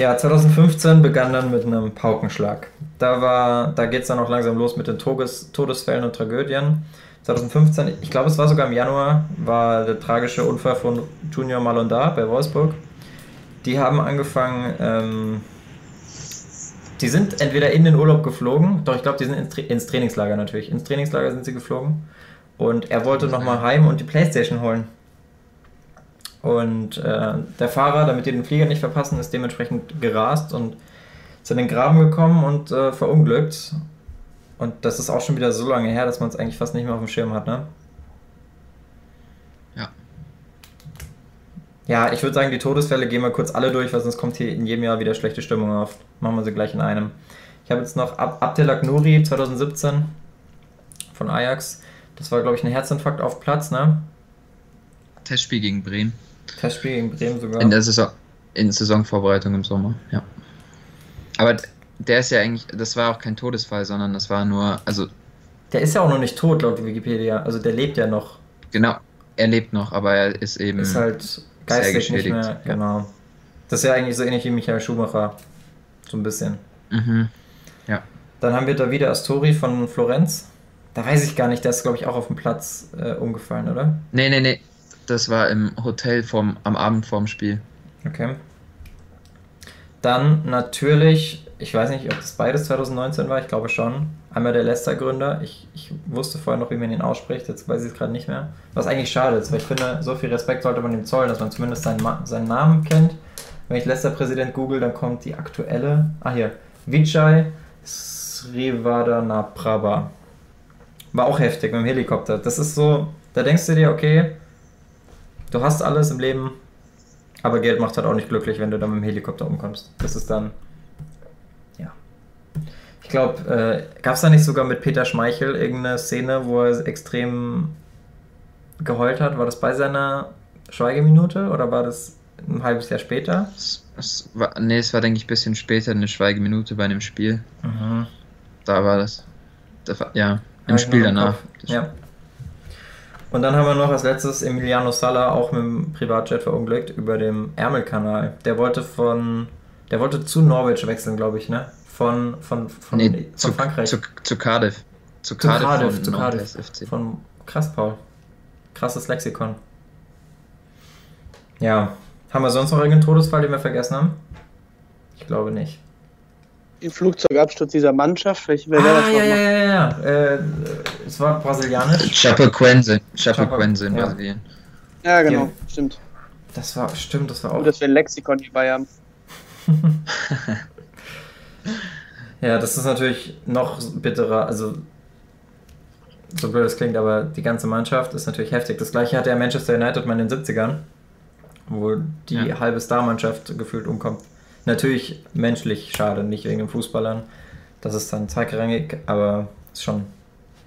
[SPEAKER 1] Ja, 2015 begann dann mit einem Paukenschlag. Da da geht es dann auch langsam los mit den Todes, Todesfällen und Tragödien. 2015, ich glaube, es war sogar im Januar, war der tragische Unfall von Junior Malondar bei Wolfsburg. Die haben angefangen, ähm, die sind entweder in den Urlaub geflogen, doch ich glaube, die sind ins, Tra- ins Trainingslager natürlich. Ins Trainingslager sind sie geflogen. Und er wollte nochmal heim und die Playstation holen. Und äh, der Fahrer, damit die den Flieger nicht verpassen, ist dementsprechend gerast und ist in den Graben gekommen und äh, verunglückt. Und das ist auch schon wieder so lange her, dass man es eigentlich fast nicht mehr auf dem Schirm hat, ne?
[SPEAKER 2] Ja.
[SPEAKER 1] Ja, ich würde sagen, die Todesfälle gehen wir kurz alle durch, weil sonst kommt hier in jedem Jahr wieder schlechte Stimmung auf. Machen wir sie gleich in einem. Ich habe jetzt noch Ab Abdelak Nouri 2017 von Ajax. Das war, glaube ich, ein Herzinfarkt auf Platz, ne?
[SPEAKER 2] Testspiel gegen Bremen.
[SPEAKER 1] Testspiel gegen Bremen sogar.
[SPEAKER 2] In der Saison, in Saisonvorbereitung im Sommer, ja. Aber der ist ja eigentlich, das war auch kein Todesfall, sondern das war nur, also
[SPEAKER 1] Der ist ja auch noch nicht tot, laut Wikipedia. Also der lebt ja noch.
[SPEAKER 2] genau, er lebt noch, aber er ist eben.
[SPEAKER 1] Ist halt geistig nicht mehr.
[SPEAKER 2] ja.
[SPEAKER 1] Genau. Das ist ja eigentlich so ähnlich wie Michael Schumacher. So ein bisschen.
[SPEAKER 2] Mhm.
[SPEAKER 1] Dann haben wir Davide Astori von Florenz. Da weiß ich gar nicht, der ist, glaube ich, auch auf dem Platz äh, umgefallen, oder?
[SPEAKER 2] Nee, nee, nee. Das war im Hotel vorm, am Abend vorm Spiel.
[SPEAKER 1] Okay. Dann natürlich, ich weiß nicht, ob das beides 2019 war, ich glaube schon. Einmal der Leicester-Gründer. Ich, ich wusste vorher noch, wie man ihn ausspricht, jetzt weiß ich es gerade nicht mehr. Was eigentlich schade ist, weil ich finde, so viel Respekt sollte man ihm zollen, dass man zumindest seinen, seinen Namen kennt. Wenn ich Leicester-Präsident google, dann kommt die aktuelle. Ah, hier. Vijay Srivadanaprabha. War auch heftig mit dem Helikopter. Das ist so, da denkst du dir, okay, du hast alles im Leben, aber Geld macht halt auch nicht glücklich, wenn du dann mit dem Helikopter umkommst. Das ist dann. Ja. Ich glaube, äh, gab es da nicht sogar mit Peter Schmeichel irgendeine Szene, wo er extrem geheult hat? War das bei seiner Schweigeminute oder war das ein halbes Jahr später?
[SPEAKER 2] Es, es war, nee, es war, denke ich, ein bisschen später, eine Schweigeminute bei einem Spiel.
[SPEAKER 1] Mhm.
[SPEAKER 2] Da war das. das war, ja, im Spiel danach.
[SPEAKER 1] Ja. Und dann haben wir noch als letztes Emiliano Sala, auch mit dem Privatjet verunglückt, über dem Ärmelkanal. Der wollte von. Der wollte zu Norwich wechseln, glaube ich, ne? Von, von, von,
[SPEAKER 2] nee,
[SPEAKER 1] von
[SPEAKER 2] zu,
[SPEAKER 1] Frankreich.
[SPEAKER 2] Zu, zu Cardiff. Zu
[SPEAKER 1] Zu
[SPEAKER 2] Cardiff,
[SPEAKER 1] Cardiff,
[SPEAKER 2] von
[SPEAKER 1] zu Cardiff.
[SPEAKER 2] FC.
[SPEAKER 1] Von krass, Paul. Krasses Lexikon. Ja. Haben wir sonst noch irgendeinen Todesfall, den wir vergessen haben? Ich glaube nicht.
[SPEAKER 3] Den Flugzeugabsturz dieser Mannschaft, welche wer
[SPEAKER 1] ah, ja, ja,
[SPEAKER 3] nochmal?
[SPEAKER 1] ja, ja. Äh, es war brasilianisch.
[SPEAKER 2] Chapecoense. Chapecoense in
[SPEAKER 1] Ja.
[SPEAKER 2] Brasilien.
[SPEAKER 3] Ja, genau,
[SPEAKER 1] Ja.
[SPEAKER 3] stimmt.
[SPEAKER 1] Das war, stimmt, das war
[SPEAKER 3] Gut,
[SPEAKER 1] auch.
[SPEAKER 3] dass wir ein Lexikon hierbei haben.
[SPEAKER 1] Ja, das ist natürlich noch bitterer, also so blöd es klingt, aber die ganze Mannschaft ist natürlich heftig. Das gleiche hatte ja Manchester United mal in den 70ern, wo die
[SPEAKER 2] Ja.
[SPEAKER 1] halbe Star-Mannschaft gefühlt umkommt. Natürlich menschlich schade, nicht wegen den Fußballern. Das ist dann zweitrangig, aber ist schon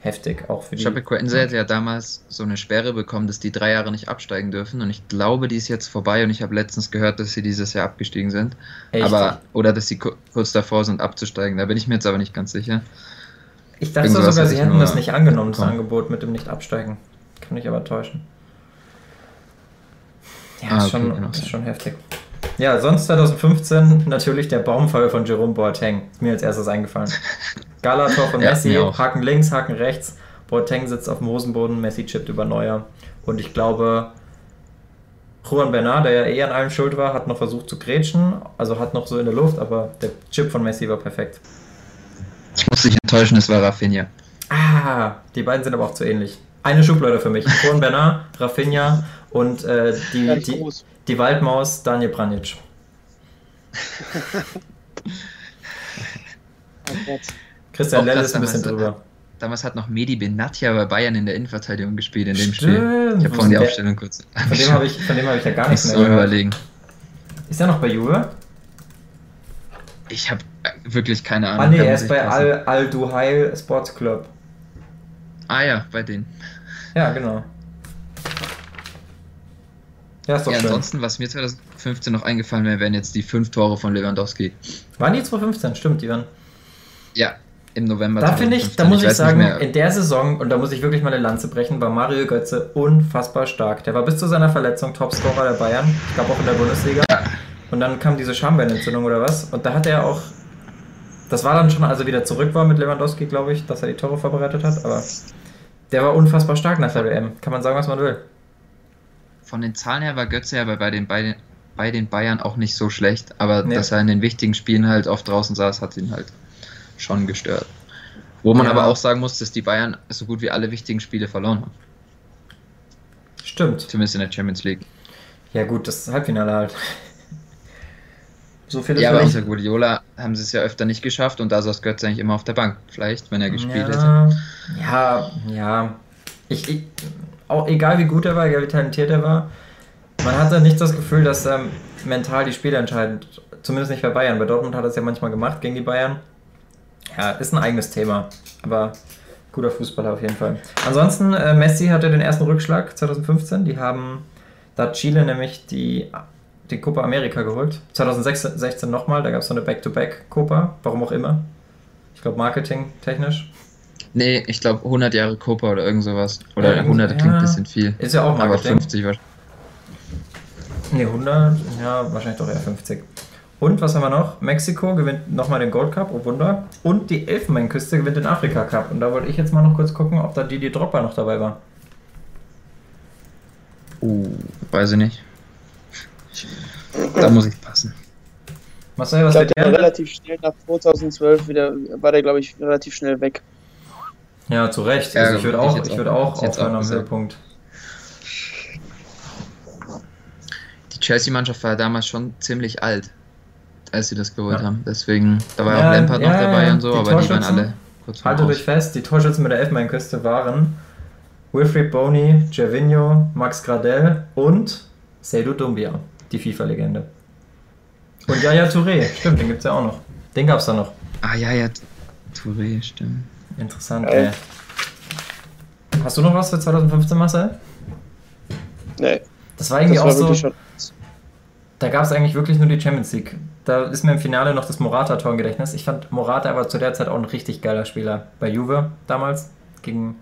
[SPEAKER 1] heftig, auch für die.
[SPEAKER 2] Chapecoense hat ja damals so eine Sperre bekommen, dass die drei Jahre nicht absteigen dürfen. Und ich glaube, die ist jetzt vorbei. Und ich habe letztens gehört, dass sie dieses Jahr abgestiegen sind.
[SPEAKER 1] Echt?
[SPEAKER 2] Aber, oder dass sie ku- kurz davor sind, abzusteigen. Da bin ich mir jetzt aber nicht ganz sicher.
[SPEAKER 1] ich dachte
[SPEAKER 2] irgendwas
[SPEAKER 1] sogar, sie hätten das nicht angenommen, das. Angebot mit dem Nicht-Absteigen. Kann ich aber täuschen. Ja,
[SPEAKER 2] Ah,
[SPEAKER 1] ist,
[SPEAKER 2] okay,
[SPEAKER 1] schon,
[SPEAKER 2] kann auch
[SPEAKER 1] ist schon heftig. Ja, sonst 2015 natürlich der Baumfall von Jerome Boateng. Ist mir als erstes eingefallen. Galator von
[SPEAKER 2] Ja,
[SPEAKER 1] Messi. Haken links, Haken rechts. Boateng sitzt auf dem Hosenboden, Messi chippt über Neuer. Und ich glaube, Juan Bernard, der ja eh an allem schuld war, hat noch versucht zu grätschen. Also hat noch so in der Luft, aber der Chip von Messi war perfekt.
[SPEAKER 2] Ich muss dich enttäuschen, es war Rafinha.
[SPEAKER 1] Ah, die beiden sind aber auch zu ähnlich. Eine Schublade für mich. Juan Bernard, Rafinha und äh, die, die, die Waldmaus Daniel Pranic.
[SPEAKER 3] Oh Gott.
[SPEAKER 1] Christian Lell ist ein bisschen
[SPEAKER 2] damals,
[SPEAKER 1] drüber.
[SPEAKER 2] Damals hat noch Medi Benatia bei Bayern in der Innenverteidigung gespielt in dem
[SPEAKER 1] Stimmt.
[SPEAKER 2] Spiel. Ich habe vorhin die
[SPEAKER 1] Der-
[SPEAKER 2] Aufstellung kurz.
[SPEAKER 1] Von dem habe ich, von dem hab ich ja gar nichts mehr gehört.
[SPEAKER 2] überlegen.
[SPEAKER 1] Ist er noch bei Juve?
[SPEAKER 2] Ich habe wirklich keine Ahnung.
[SPEAKER 1] Ah nee, er ist bei. Al, Al Duhail Sports Club.
[SPEAKER 2] Ah ja, bei denen.
[SPEAKER 1] Ja, genau. Ja, ist doch
[SPEAKER 2] Ja,
[SPEAKER 1] schön.
[SPEAKER 2] ansonsten, was mir 2015 noch eingefallen wäre, wären jetzt die fünf Tore von Lewandowski.
[SPEAKER 1] Waren die 2015? Stimmt, die waren.
[SPEAKER 2] Ja, im November.
[SPEAKER 1] Da finde ich, da
[SPEAKER 2] 2015.
[SPEAKER 1] muss ich,
[SPEAKER 2] nicht
[SPEAKER 1] sagen, in der Saison, und da muss ich wirklich mal eine Lanze brechen, war Mario Götze unfassbar stark. Der war bis zu seiner Verletzung Topscorer der Bayern. Ich glaube auch in der Bundesliga.
[SPEAKER 2] Ja.
[SPEAKER 1] Und dann kam diese Schambeinentzündung oder was. Und da hat er auch. Das war dann schon, als er wieder zurück war mit Lewandowski, glaube ich, dass er die Tore vorbereitet hat. Aber der war unfassbar stark nach der WM. Kann man sagen, was man will.
[SPEAKER 2] Von den Zahlen her war Götze ja bei, bei, den, bei, den, bei den Bayern auch nicht so schlecht, aber
[SPEAKER 1] Nee.
[SPEAKER 2] dass er in den wichtigen Spielen halt oft draußen saß, hat ihn halt schon gestört. Wo man
[SPEAKER 1] Ja.
[SPEAKER 2] aber auch sagen muss, dass die Bayern so gut wie alle wichtigen Spiele verloren haben.
[SPEAKER 1] Stimmt.
[SPEAKER 2] Zumindest in der Champions League.
[SPEAKER 1] Ja, gut, das Halbfinale halt. So viel ist
[SPEAKER 2] Ja, aber unter Guardiola haben sie es ja öfter nicht geschafft und da saß Götze eigentlich immer auf der Bank. Vielleicht, wenn er gespielt hätte.
[SPEAKER 1] ja, Ja, ja. Ich, ich, auch egal wie gut er war, egal wie talentiert er war, man hatte nicht das Gefühl, dass er mental die Spiele entscheidet. Zumindest nicht bei Bayern. Bei Dortmund hat er es ja manchmal gemacht gegen die Bayern. Ja, ist ein eigenes Thema. Aber guter Fußballer auf jeden Fall. Ansonsten, äh, Messi hatte den ersten Rückschlag 2015. Die haben, da hat Chile nämlich die, die Copa America geholt. 2016 nochmal, da gab es so eine Back-to-Back-Copa. Warum auch immer. Ich glaube, marketing-technisch.
[SPEAKER 2] Nee, ich glaube 100 Jahre Copa oder irgend sowas. Oder
[SPEAKER 1] Ja,
[SPEAKER 2] 100
[SPEAKER 1] ja.
[SPEAKER 2] klingt ein bisschen viel.
[SPEAKER 1] Ist ja auch
[SPEAKER 2] Aber
[SPEAKER 1] Marketing.
[SPEAKER 2] 50 war.
[SPEAKER 1] Ne, 100, ja, wahrscheinlich doch eher 50. Und was haben wir noch? Mexiko gewinnt nochmal den Gold Cup, oh Wunder. Und die Elfenbeinküste gewinnt den Afrika Cup. Und da wollte ich jetzt mal noch kurz gucken, ob da Didi Dropper noch dabei war.
[SPEAKER 2] Uh, weiß ich nicht. Da muss ich passen.
[SPEAKER 1] Marcel,
[SPEAKER 3] Ich
[SPEAKER 1] was
[SPEAKER 3] glaube,
[SPEAKER 1] wird
[SPEAKER 3] der war relativ schnell nach 2012 wieder, war der, glaube ich, relativ schnell weg.
[SPEAKER 1] Ja, zu Recht.
[SPEAKER 2] Ja,
[SPEAKER 1] Also ich würde
[SPEAKER 2] ich
[SPEAKER 1] auch, ich
[SPEAKER 2] auch-
[SPEAKER 1] würde auch
[SPEAKER 2] ich
[SPEAKER 1] aufhören
[SPEAKER 2] auch
[SPEAKER 1] am. Höhepunkt.
[SPEAKER 2] Die Chelsea-Mannschaft war damals schon ziemlich alt, als sie das geholt
[SPEAKER 1] Ja.
[SPEAKER 2] haben. Deswegen, da war ja auch Lampard
[SPEAKER 1] ja,
[SPEAKER 2] noch dabei und so,
[SPEAKER 1] die
[SPEAKER 2] aber die waren alle kurz vor
[SPEAKER 1] Haltet euch fest, die Torschützen mit der Elfenbeinküste waren Wilfried Boney, Gervinho, Max Gradel und Seydou Doumbia, die FIFA-Legende. Und Yaya Touré, stimmt, den gibt es ja auch noch. Den gab es da noch.
[SPEAKER 2] Ah ja, ja, Touré, stimmt.
[SPEAKER 1] Interessant, ey. Hast du noch was für 2015, Marcel?
[SPEAKER 3] Nee,
[SPEAKER 1] Das war irgendwie
[SPEAKER 3] das war
[SPEAKER 1] auch so, da gab es eigentlich wirklich nur die Champions League. Da ist mir im Finale noch das Morata-Tor im Gedächtnis. Ich fand Morata aber zu der Zeit auch ein richtig geiler Spieler. Bei Juve damals. Gegen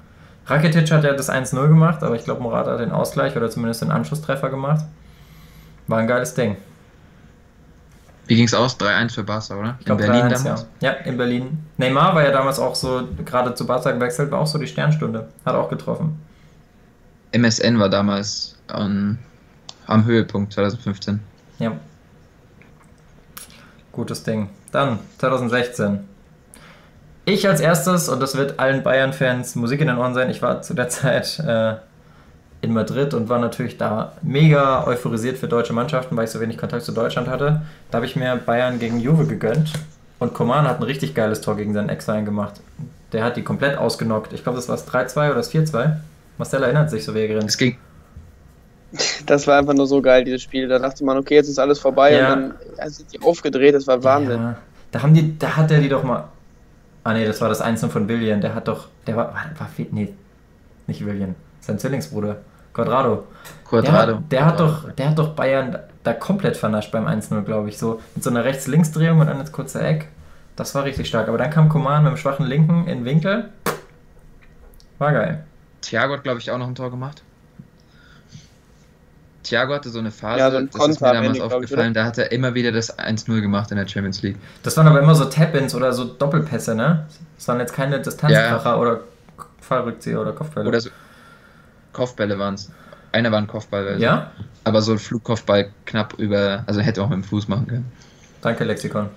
[SPEAKER 1] Rakitic hat er das 1-0 gemacht, aber ich glaube, Morata hat den Ausgleich oder zumindest den Anschlusstreffer gemacht. War ein geiles Ding.
[SPEAKER 2] Wie ging es aus? 3-1 für Barca, oder?
[SPEAKER 1] Ich glaube,
[SPEAKER 2] in Berlin
[SPEAKER 1] 3-1,
[SPEAKER 2] damals?
[SPEAKER 1] Ja. ja, in Berlin. Neymar war ja damals auch so, gerade zu Barca gewechselt, war auch so die Sternstunde. Hat auch getroffen.
[SPEAKER 2] MSN war damals an, am Höhepunkt 2015.
[SPEAKER 1] Ja. Gutes Ding. Dann 2016. Ich als erstes, und das wird allen Bayern-Fans Musik in den Ohren sein, ich war zu der Zeit äh, in Madrid und war natürlich da mega euphorisiert für deutsche Mannschaften, weil ich so wenig Kontakt zu Deutschland hatte. Da habe ich mir Bayern gegen Juve gegönnt und Coman hat ein richtig geiles Tor gegen seinen Ex-Verein gemacht. Der hat die komplett ausgenockt. Ich glaube, das war das 3-2 oder das 4-2. Marcel erinnert sich so, wie er
[SPEAKER 2] Es
[SPEAKER 1] gerinnt.
[SPEAKER 2] ging,
[SPEAKER 3] Das war einfach nur so geil, dieses Spiel. Da dachte man, okay, jetzt ist alles vorbei
[SPEAKER 1] Ja.
[SPEAKER 3] und dann sind die aufgedreht, das war Wahnsinn.
[SPEAKER 1] Ja, da haben die, da hat er die doch mal. Ah nee, das war das Einzelne von William. Der hat doch, der war, war, war nee, nicht William, sein Zwillingsbruder, Quadrado.
[SPEAKER 2] Quadrado.
[SPEAKER 1] Der, hat- der hat doch, der hat doch Bayern da komplett vernascht beim 1-0, glaube ich, so mit so einer Rechts-Links-Drehung und dann ins kurze Eck. Das war richtig stark. Aber dann kam Coman mit dem schwachen Linken in den Winkel. War geil.
[SPEAKER 2] Thiago hat, glaube ich, auch noch ein Tor gemacht. Thiago hatte so eine Phase,
[SPEAKER 3] Ja, so ein
[SPEAKER 2] das ist mir
[SPEAKER 3] am
[SPEAKER 2] damals
[SPEAKER 3] Ende, glaub ich,
[SPEAKER 2] aufgefallen, da hat er immer wieder das 1-0 gemacht in der Champions League.
[SPEAKER 1] Das waren aber immer so Tap-Ins oder so Doppelpässe, ne? Das waren jetzt keine Distanzkracher oder Fallrückzieher oder Kopfbälle.
[SPEAKER 2] Oder so Kopfbälle waren es. Einer war ein Kopfball, also.
[SPEAKER 1] ja?
[SPEAKER 2] aber so ein Flugkopfball knapp über, also hätte auch mit dem Fuß machen können.
[SPEAKER 1] Danke, Lexikon.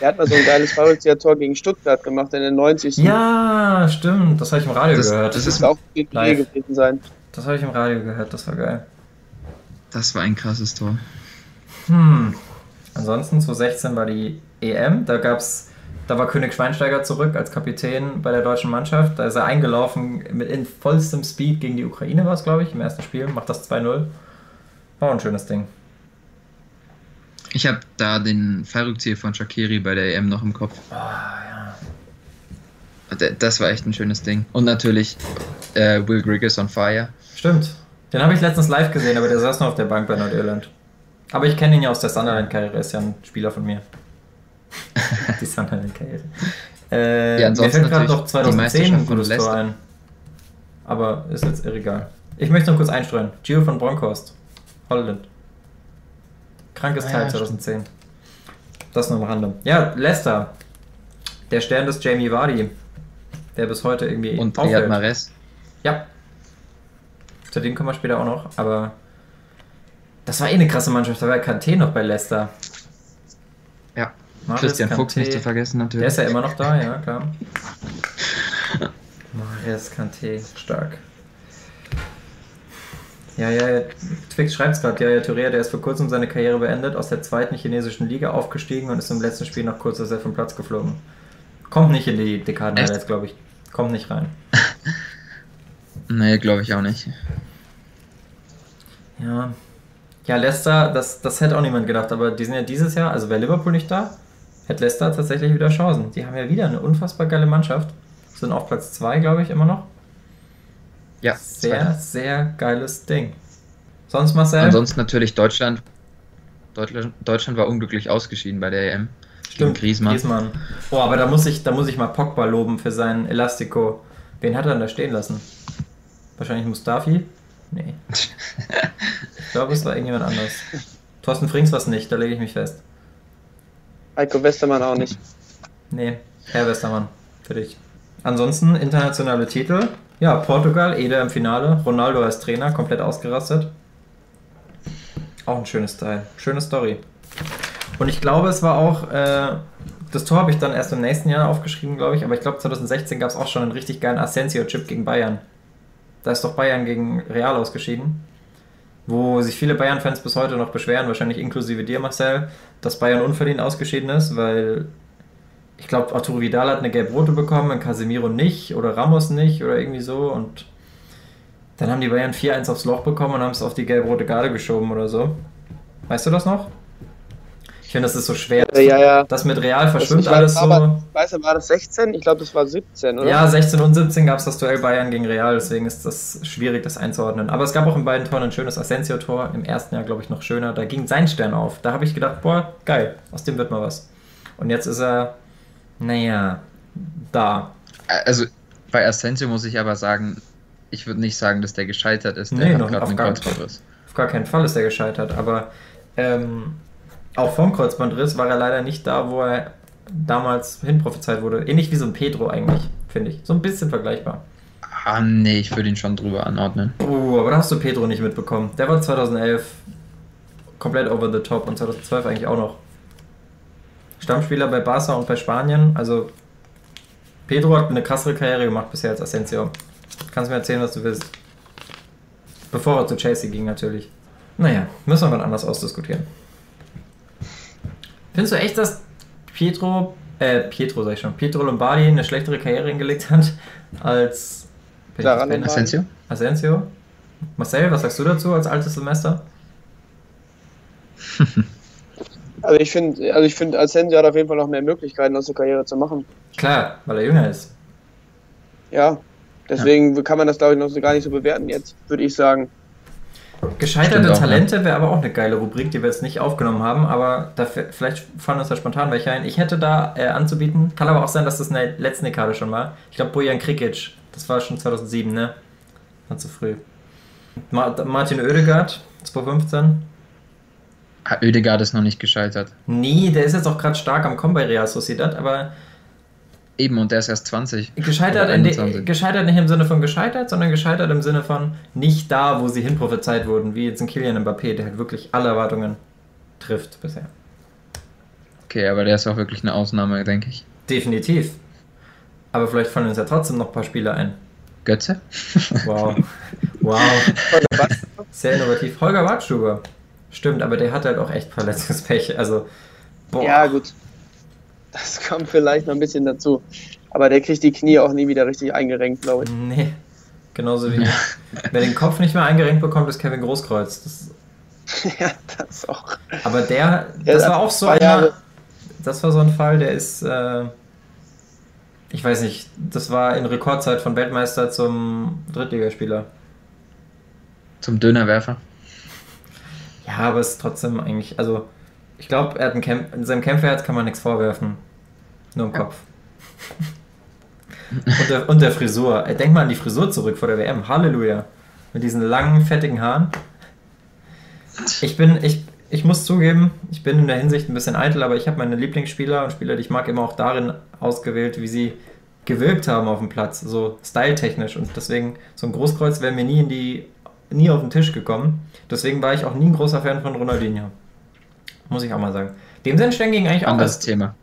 [SPEAKER 3] Er hat mal so ein geiles Tor gegen Stuttgart gemacht in den 90.
[SPEAKER 1] Ja, stimmt. Das habe ich im Radio
[SPEAKER 2] Das-
[SPEAKER 1] gehört.
[SPEAKER 2] das
[SPEAKER 3] Das
[SPEAKER 2] ist-
[SPEAKER 3] auch gewesen sein.
[SPEAKER 1] Das habe ich im Radio gehört. Das war geil.
[SPEAKER 2] Das war ein krasses Tor.
[SPEAKER 1] Hm. Ansonsten 2016 war die EM. Da gab's, da war König Schweinsteiger zurück als Kapitän bei der deutschen Mannschaft. Da ist er eingelaufen mit in vollstem Speed gegen die Ukraine war es, glaube ich, im ersten Spiel. Macht das 2-0. War ein schönes Ding.
[SPEAKER 2] Ich habe da den Fallrückzieher von Shakiri bei der EM noch im Kopf.
[SPEAKER 1] Ah, ja.
[SPEAKER 2] D- Das war echt ein schönes Ding. Und natürlich äh, Will Grigg is on fire.
[SPEAKER 1] Stimmt. Den habe ich letztens live gesehen, aber der saß noch auf der Bank bei Nordirland. Aber ich kenne ihn ja aus der Sunderland-Karriere, ist ja ein Spieler von mir. die Sunderland-Karriere. Äh,
[SPEAKER 2] Ja,
[SPEAKER 1] mir
[SPEAKER 2] ansonsten
[SPEAKER 1] fällt gerade noch
[SPEAKER 2] die
[SPEAKER 1] 2010 ein gutes Tor
[SPEAKER 2] Leicester.
[SPEAKER 1] ein. Aber ist jetzt egal. Ich möchte noch kurz einstreuen. Gio von Bronkhorst. Holland. Krankes
[SPEAKER 2] Ah,
[SPEAKER 1] Teil
[SPEAKER 2] ja,
[SPEAKER 1] 2010. Das nur am Rande. Ja, Leicester. Der Stern des Jamie Vardy. Der bis heute irgendwie
[SPEAKER 2] Und. Riyad Mahrez.
[SPEAKER 1] Ja. Zu dem kommen wir später auch noch, aber das war eh eine krasse Mannschaft. Da war Kanté noch bei Leicester.
[SPEAKER 2] Ja.
[SPEAKER 1] Mahrez,
[SPEAKER 2] Christian
[SPEAKER 1] Kanté.
[SPEAKER 2] Fuchs nicht zu vergessen
[SPEAKER 1] Der
[SPEAKER 2] natürlich.
[SPEAKER 1] ist ja immer noch da, ja, klar. Mahrez, Kanté, stark. Ja, ja, Twix schreibt es gerade. Ja, ja, Touré, der ist vor kurzem seine Karriere beendet, aus der zweiten chinesischen Liga aufgestiegen und ist im letzten Spiel noch kurz aus der vom Platz geflogen. Kommt nicht in die Dekaden jetzt, glaube ich. Kommt nicht rein.
[SPEAKER 2] Nee, glaube ich auch nicht.
[SPEAKER 1] Ja. Ja, Leicester, das, das hätte auch niemand gedacht, aber die sind ja dieses Jahr, also wäre Liverpool nicht da, hätte Leicester tatsächlich wieder Chancen. Die haben ja wieder eine unfassbar geile Mannschaft. Sind auf Platz 2, glaube ich, immer noch.
[SPEAKER 2] Ja,
[SPEAKER 1] Sehr,
[SPEAKER 2] zweiter.
[SPEAKER 1] sehr geiles Ding. Sonst Marcel?
[SPEAKER 2] Ansonsten natürlich Deutschland. Deutschland. Deutschland war unglücklich ausgeschieden bei der EM.
[SPEAKER 1] Stimmt,
[SPEAKER 2] Griezmann.
[SPEAKER 1] Griezmann. Oh, aber da muss, ich, da muss ich mal Pogba loben für seinen Elastico. Wen hat er denn da stehen lassen? Wahrscheinlich Mustafi? Nee. Ich glaube, es war irgendjemand anderes. Thorsten Frings war es nicht, da lege ich mich fest.
[SPEAKER 3] Heiko Westermann auch nicht.
[SPEAKER 1] Nee, Herr Westermann, für dich. Ansonsten internationale Titel. Ja, Portugal, Eder im Finale. Ronaldo als Trainer, komplett ausgerastet. Auch ein schönes Teil. Schöne Story. Und ich glaube, es war auch, äh, das Tor habe ich dann erst im nächsten Jahr aufgeschrieben, glaube ich, aber ich glaube 2016 gab es auch schon einen richtig geilen Asensio-Chip gegen Bayern. Da ist doch Bayern gegen Real ausgeschieden. Wo sich viele Bayern-Fans bis heute noch beschweren, wahrscheinlich inklusive dir, Marcel, dass Bayern unverdient ausgeschieden ist, weil ich glaube, Arturo Vidal hat eine gelb-rote bekommen, Casemiro nicht oder Ramos nicht oder irgendwie so und dann haben die Bayern 4-1 aufs Loch bekommen und haben es auf die gelb-rote Garde geschoben oder so. Weißt du das noch? Ich finde, das ist so schwer.
[SPEAKER 3] Äh, ja, ja.
[SPEAKER 1] Das mit Real verschwimmt
[SPEAKER 3] weiß,
[SPEAKER 1] alles so.
[SPEAKER 3] aber- Weißt du, war das 16? Ich glaube, das war 17, oder?
[SPEAKER 1] Ja, 16 und 17 gab es das Duell Bayern gegen Real, deswegen ist das schwierig, das einzuordnen. Aber es gab auch in beiden Toren ein schönes Asensio-Tor. Im ersten Jahr, glaube ich, noch schöner. Da ging sein Stern auf. Da habe ich gedacht, boah, geil, aus dem wird mal was. Und jetzt ist er, naja, da.
[SPEAKER 2] Also bei Asensio muss ich aber sagen, ich würde nicht sagen, dass der gescheitert ist. Der
[SPEAKER 1] Nee,
[SPEAKER 2] hat
[SPEAKER 1] noch
[SPEAKER 2] gerade
[SPEAKER 1] auf
[SPEAKER 2] einen Kreuzbandriss.
[SPEAKER 1] Auf gar keinen Fall ist er gescheitert, aber ähm, auch vom Kreuzbandriss war er leider nicht da, wo er damals hinprophezeit wurde. Ähnlich wie so ein Pedro eigentlich, finde ich. So ein bisschen vergleichbar.
[SPEAKER 2] Ah, nee, ich würde ihn schon drüber anordnen.
[SPEAKER 1] Uh, aber da hast du Pedro nicht mitbekommen. Der war 2011 komplett over the top und 2012 eigentlich auch noch. Stammspieler bei Barca und bei Spanien. Also Pedro hat eine krassere Karriere gemacht bisher als Asensio. Kannst mir erzählen, was du willst. Bevor er zu Chelsea ging, natürlich. Naja, müssen wir mal anders ausdiskutieren. Findest du echt, dass Pietro, äh, Pietro sag ich schon, Pietro Lombardi eine schlechtere Karriere hingelegt hat als
[SPEAKER 3] Lombardi.
[SPEAKER 2] Asensio?
[SPEAKER 1] Asensio? Marcel, was sagst du dazu als altes Semester?
[SPEAKER 3] Also ich finde, also ich finde, Asensio hat auf jeden Fall noch mehr Möglichkeiten, aus der Karriere zu machen.
[SPEAKER 1] Klar, weil er jünger ist.
[SPEAKER 3] Ja. Deswegen kann man das, glaube ich, noch so gar nicht so bewerten jetzt, würde ich sagen.
[SPEAKER 1] Gescheiterte
[SPEAKER 2] auch,
[SPEAKER 1] Talente wäre aber auch eine geile Rubrik, die wir jetzt nicht aufgenommen haben, aber dafür, vielleicht fallen uns da spontan welche ein. Ich hätte da äh, anzubieten, kann aber auch sein, dass das in der letzten Dekade schon war. Ich glaube, Bojan Krikic, das war schon 2007, ne? War zu früh. Ma Martin Oedegaard, 2015.
[SPEAKER 2] Ah, Oedegaard ist noch nicht gescheitert.
[SPEAKER 1] Nee, der ist jetzt auch gerade stark am Kommen bei Real Sociedad, aber
[SPEAKER 2] Eben, und der ist erst 20.
[SPEAKER 1] gescheitert, de,
[SPEAKER 2] 21.
[SPEAKER 1] gescheitert nicht im Sinne von gescheitert, sondern gescheitert im Sinne von nicht da, wo sie hin prophezeit wurden, wie jetzt ein Kylian Mbappé, der halt wirklich alle Erwartungen trifft bisher.
[SPEAKER 2] Okay, aber der ist auch wirklich eine Ausnahme, denke ich.
[SPEAKER 1] Definitiv. Aber vielleicht fallen uns ja trotzdem noch ein paar Spiele ein.
[SPEAKER 2] Götze?
[SPEAKER 1] Wow. Wow. Sehr innovativ. Holger Wartstuber. Stimmt, aber der hat halt auch echt Verletzungspech. Also, boah.
[SPEAKER 3] Ja, gut. Das kommt vielleicht noch ein bisschen dazu. Aber der kriegt die Knie auch nie wieder richtig eingerenkt, glaube ich.
[SPEAKER 1] Nee. Genauso wie. Wer den Kopf nicht mehr eingerenkt bekommt, ist Kevin Großkreuz. Das,
[SPEAKER 3] ja, das auch.
[SPEAKER 1] aber der,
[SPEAKER 3] Ja,
[SPEAKER 1] das war auch so einer. Das war so ein Fall, der ist. Äh, ich weiß nicht, das war in Rekordzeit von Weltmeister zum Drittligaspieler.
[SPEAKER 2] Zum Dönerwerfer.
[SPEAKER 1] Ja, aber es ist trotzdem eigentlich, also ich glaube, er hat einen Kämpf, in seinem Kämpferherz kann man nichts vorwerfen. Nur im. Kopf. und, der, und der Frisur. Denk mal an die Frisur zurück vor der WM. Halleluja. Mit diesen langen, fettigen Haaren. Ich bin, ich, ich muss zugeben, ich bin in der Hinsicht ein bisschen eitel, aber ich habe meine Lieblingsspieler und Spieler, die ich mag, immer auch darin ausgewählt, wie sie gewirkt haben auf dem Platz, so styletechnisch. Und deswegen, so ein Großkreuz wäre mir nie in die, nie auf den Tisch gekommen. Deswegen war ich auch nie ein großer Fan von Ronaldinho. Muss ich auch mal sagen. Dem sein Stern ging eigentlich auch
[SPEAKER 2] Anderes
[SPEAKER 1] aus.
[SPEAKER 2] Thema.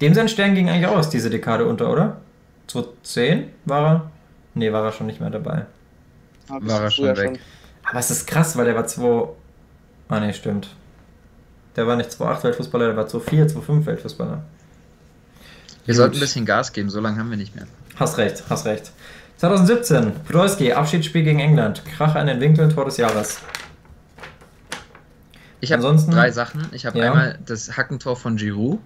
[SPEAKER 1] Dem sein Stern ging eigentlich auch aus diese Dekade unter, oder? 2010 war er? Nee, war er schon nicht mehr dabei.
[SPEAKER 2] War er schon weg.
[SPEAKER 1] Aber es ist krass, weil der war 2. Ah, nee, stimmt. Der war nicht 2.8 Weltfußballer, der war 2.4, 2.5 Weltfußballer.
[SPEAKER 2] Wir
[SPEAKER 1] Gut.
[SPEAKER 2] sollten ein bisschen Gas geben, so lange haben wir nicht mehr.
[SPEAKER 1] Hast recht, hast recht. 2017, Podolski, Abschiedsspiel gegen England. Krach an den Winkeln, Tor des Jahres.
[SPEAKER 2] Ich habe drei Sachen. Ich habe
[SPEAKER 1] Ja.
[SPEAKER 2] einmal das Hackentor von Giroud.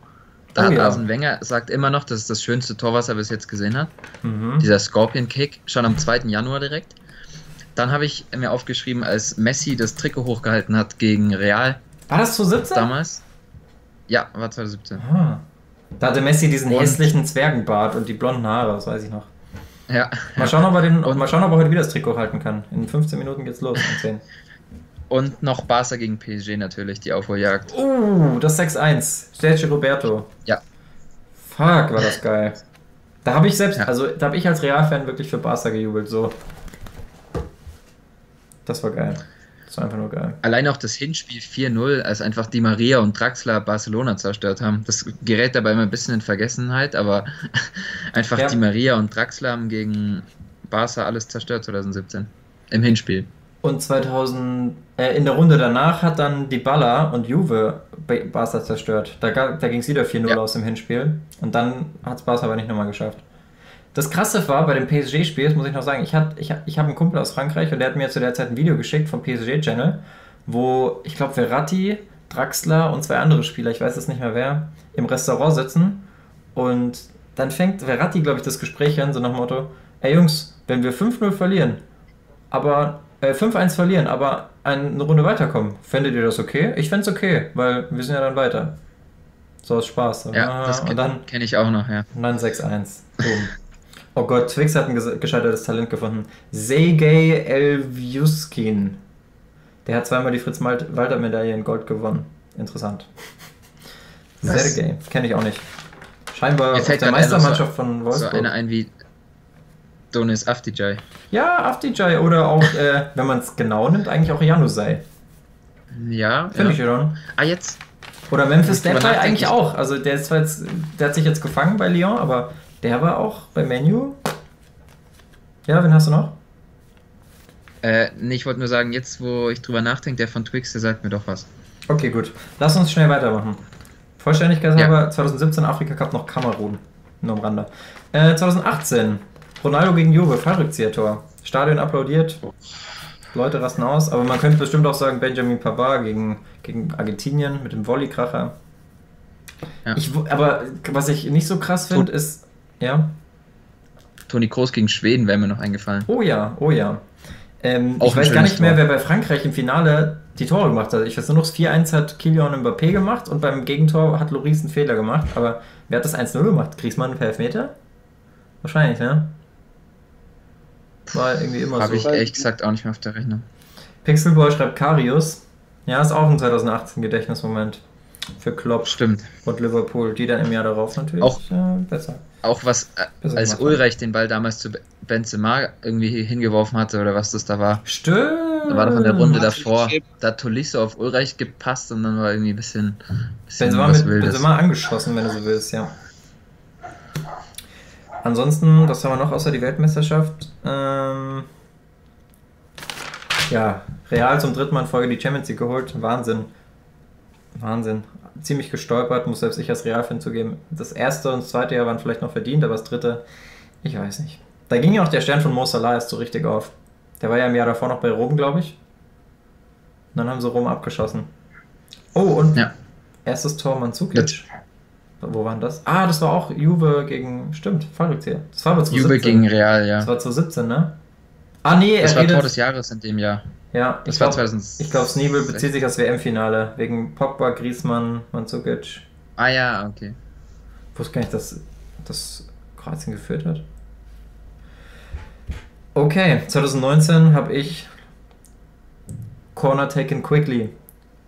[SPEAKER 2] Da
[SPEAKER 1] Oh
[SPEAKER 2] hat
[SPEAKER 1] ja.
[SPEAKER 2] Arsene Wenger sagt immer noch, das ist das schönste Tor, was er bis jetzt gesehen hat.
[SPEAKER 1] Mhm.
[SPEAKER 2] Dieser Scorpion Kick, schon am 2. Januar direkt. Dann habe ich mir aufgeschrieben, als Messi das Trikot hochgehalten hat gegen Real
[SPEAKER 1] War das 2017?
[SPEAKER 2] damals. Ja, war 2017.
[SPEAKER 1] Ah. Da hatte Messi diesen
[SPEAKER 2] Und-
[SPEAKER 1] hässlichen Zwergenbart und die blonden Haare, das weiß ich noch.
[SPEAKER 2] Ja.
[SPEAKER 1] Mal schauen, ob er, den, mal schauen, ob er heute wieder das Trikot halten kann. In 15 Minuten geht's los. 10.
[SPEAKER 2] Und noch Barca gegen PSG natürlich, die Aufholjagd.
[SPEAKER 1] Uh, das 6-1. Sergio Roberto.
[SPEAKER 2] Ja.
[SPEAKER 1] Fuck, war das geil. Da habe ich selbst,
[SPEAKER 2] Ja.
[SPEAKER 1] also da habe ich als Real-Fan wirklich für Barca gejubelt, so. Das war geil. Das war einfach nur geil.
[SPEAKER 2] Allein auch das Hinspiel 4-0, als einfach Di Maria und Draxler Barcelona zerstört haben. Das gerät dabei immer ein bisschen in Vergessenheit, aber einfach
[SPEAKER 1] Ja.
[SPEAKER 2] Di Maria und Draxler haben gegen Barca alles zerstört 2017. Im Hinspiel.
[SPEAKER 1] Und 2000, äh, in der Runde danach hat dann Dybala und Juve Ba- Barca zerstört. Da, da ging es wieder 4-0
[SPEAKER 2] Ja.
[SPEAKER 1] aus dem Hinspiel. Und dann hat es Barca aber nicht nochmal geschafft. Das Krasse war bei dem PSG-Spiel, das muss ich noch sagen, ich, hat, ich, ich habe einen Kumpel aus Frankreich und der hat mir zu der Zeit ein Video geschickt vom PSG-Channel, wo ich glaube Verratti, Draxler und zwei andere Spieler, ich weiß jetzt nicht mehr wer, im Restaurant sitzen und dann fängt Verratti, glaube ich, das Gespräch an, so nach dem Motto, ey Jungs, wenn wir 5-0 verlieren, aber äh, 5-1 verlieren, aber eine Runde weiterkommen, fändet ihr das okay? Ich fände es okay, weil wir sind ja dann weiter. So aus Spaß.
[SPEAKER 2] Ja,
[SPEAKER 1] Ah,
[SPEAKER 2] das
[SPEAKER 1] und
[SPEAKER 2] kenne ich auch noch, ja.
[SPEAKER 1] und dann 6-1. Boom. Oh Gott, Twix hat ein ges- gescheitertes Talent gefunden. Sergej Elviuskin. Der hat zweimal die Fritz-Walter-Medaille in Gold gewonnen. Interessant.
[SPEAKER 2] Was?
[SPEAKER 1] Sergej, kenne ich auch nicht. Scheinbar
[SPEAKER 2] fällt
[SPEAKER 1] der Meistermannschaft von
[SPEAKER 2] So
[SPEAKER 1] Wolfsburg.
[SPEAKER 2] einer ein wie Donis Afdijay.
[SPEAKER 1] ja, Afdijay oder auch, äh, wenn man es genau nimmt, eigentlich auch Janusai.
[SPEAKER 2] Ja,
[SPEAKER 1] Finde
[SPEAKER 2] ja.
[SPEAKER 1] ich schon.
[SPEAKER 2] Ah, jetzt.
[SPEAKER 1] Oder Memphis Depay eigentlich auch. Also der ist zwar jetzt, der hat sich jetzt gefangen bei Lyon, aber der war auch bei Menu. Ja, wen hast du noch?
[SPEAKER 2] Äh, nee, ich wollte nur sagen, jetzt wo ich drüber nachdenke, der von Twix, der sagt mir doch was.
[SPEAKER 1] Okay, gut. Lass uns schnell weitermachen. Vollständigkeit
[SPEAKER 2] Ja.
[SPEAKER 1] halber, 2017 Afrika Cup noch Kamerun. Nur am Rande. Äh, 2018 Ronaldo gegen Juve, Fallrückzieher-Tor. Stadion applaudiert. Leute rasten aus, aber man könnte bestimmt auch sagen Benjamin Pavard gegen, gegen Argentinien mit dem Volleykracher.
[SPEAKER 2] Ja.
[SPEAKER 1] Ich, aber was ich nicht so krass finde, ist. Ja.
[SPEAKER 2] Toni Kroos gegen Schweden wäre mir noch eingefallen.
[SPEAKER 1] Oh ja, oh ja. Ähm, ich weiß gar nicht mehr,
[SPEAKER 2] Tor.
[SPEAKER 1] wer bei Frankreich im Finale die Tore gemacht hat. Ich weiß nur noch, das 4-1 hat Kylian Mbappé gemacht und beim Gegentor hat Loris einen Fehler gemacht. Aber wer hat das 1-0 gemacht? Griezmann per Elfmeter? Wahrscheinlich, ne? War irgendwie immer
[SPEAKER 2] Habe
[SPEAKER 1] so.
[SPEAKER 2] ich ehrlich gesagt auch nicht mehr auf der Rechnung.
[SPEAKER 1] Pixelboy schreibt Karius. Ja, ist auch ein 2018 Gedächtnismoment für Klopp
[SPEAKER 2] Stimmt.
[SPEAKER 1] und Liverpool, die dann im Jahr darauf natürlich
[SPEAKER 2] Auch-
[SPEAKER 1] äh, besser.
[SPEAKER 2] Auch was, äh,
[SPEAKER 1] Besser
[SPEAKER 2] als. Ulreich den Ball damals zu Benzema irgendwie hingeworfen hatte oder was das da war.
[SPEAKER 1] Stimmt.
[SPEAKER 2] Da war doch in der Runde
[SPEAKER 3] Martin
[SPEAKER 2] davor, da hat Tolisso auf Ulreich gepasst und dann war irgendwie ein bisschen, bisschen
[SPEAKER 1] Benzema,
[SPEAKER 2] was
[SPEAKER 1] mit,
[SPEAKER 2] Wildes.
[SPEAKER 1] Benzema angeschossen, wenn du so willst, ja. Ansonsten, was haben wir noch außer die Weltmeisterschaft? Ähm, ja, Real zum dritten Mal in Folge die Champions League geholt. Wahnsinn. Wahnsinn. Ziemlich gestolpert, muss selbst ich als Real-Fan zugeben. Das erste und das zweite Jahr waren vielleicht noch verdient, aber das dritte, ich weiß nicht. Da ging ja auch der Stern von Mo Salah erst so richtig auf. Der war ja im Jahr davor noch bei Rom, glaube ich. Und dann haben sie Rom abgeschossen. Oh, und
[SPEAKER 2] Ja.
[SPEAKER 1] erstes Tor Mandzukic. Wo war denn das? Ah, das war auch Juve gegen. Stimmt, Fallrückzieher. Das war aber 2017.
[SPEAKER 2] Juve gegen Real, ja.
[SPEAKER 1] Das war 2017, ne? Ah, nee,
[SPEAKER 2] Das
[SPEAKER 1] er
[SPEAKER 2] war
[SPEAKER 1] redet.
[SPEAKER 2] Tor des Jahres in dem Jahr.
[SPEAKER 1] ja,
[SPEAKER 2] Das
[SPEAKER 1] ich
[SPEAKER 2] war
[SPEAKER 1] glaube,
[SPEAKER 2] 2000.
[SPEAKER 1] ich glaub, Sneebel bezieht sich aufs WM-Finale. Wegen Pogba, Griezmann, Mandzukic.
[SPEAKER 2] Ah ja, okay.
[SPEAKER 1] Ich wusste gar nicht, dass, dass Kroatien geführt hat. Okay, 2019 habe ich Corner taken quickly.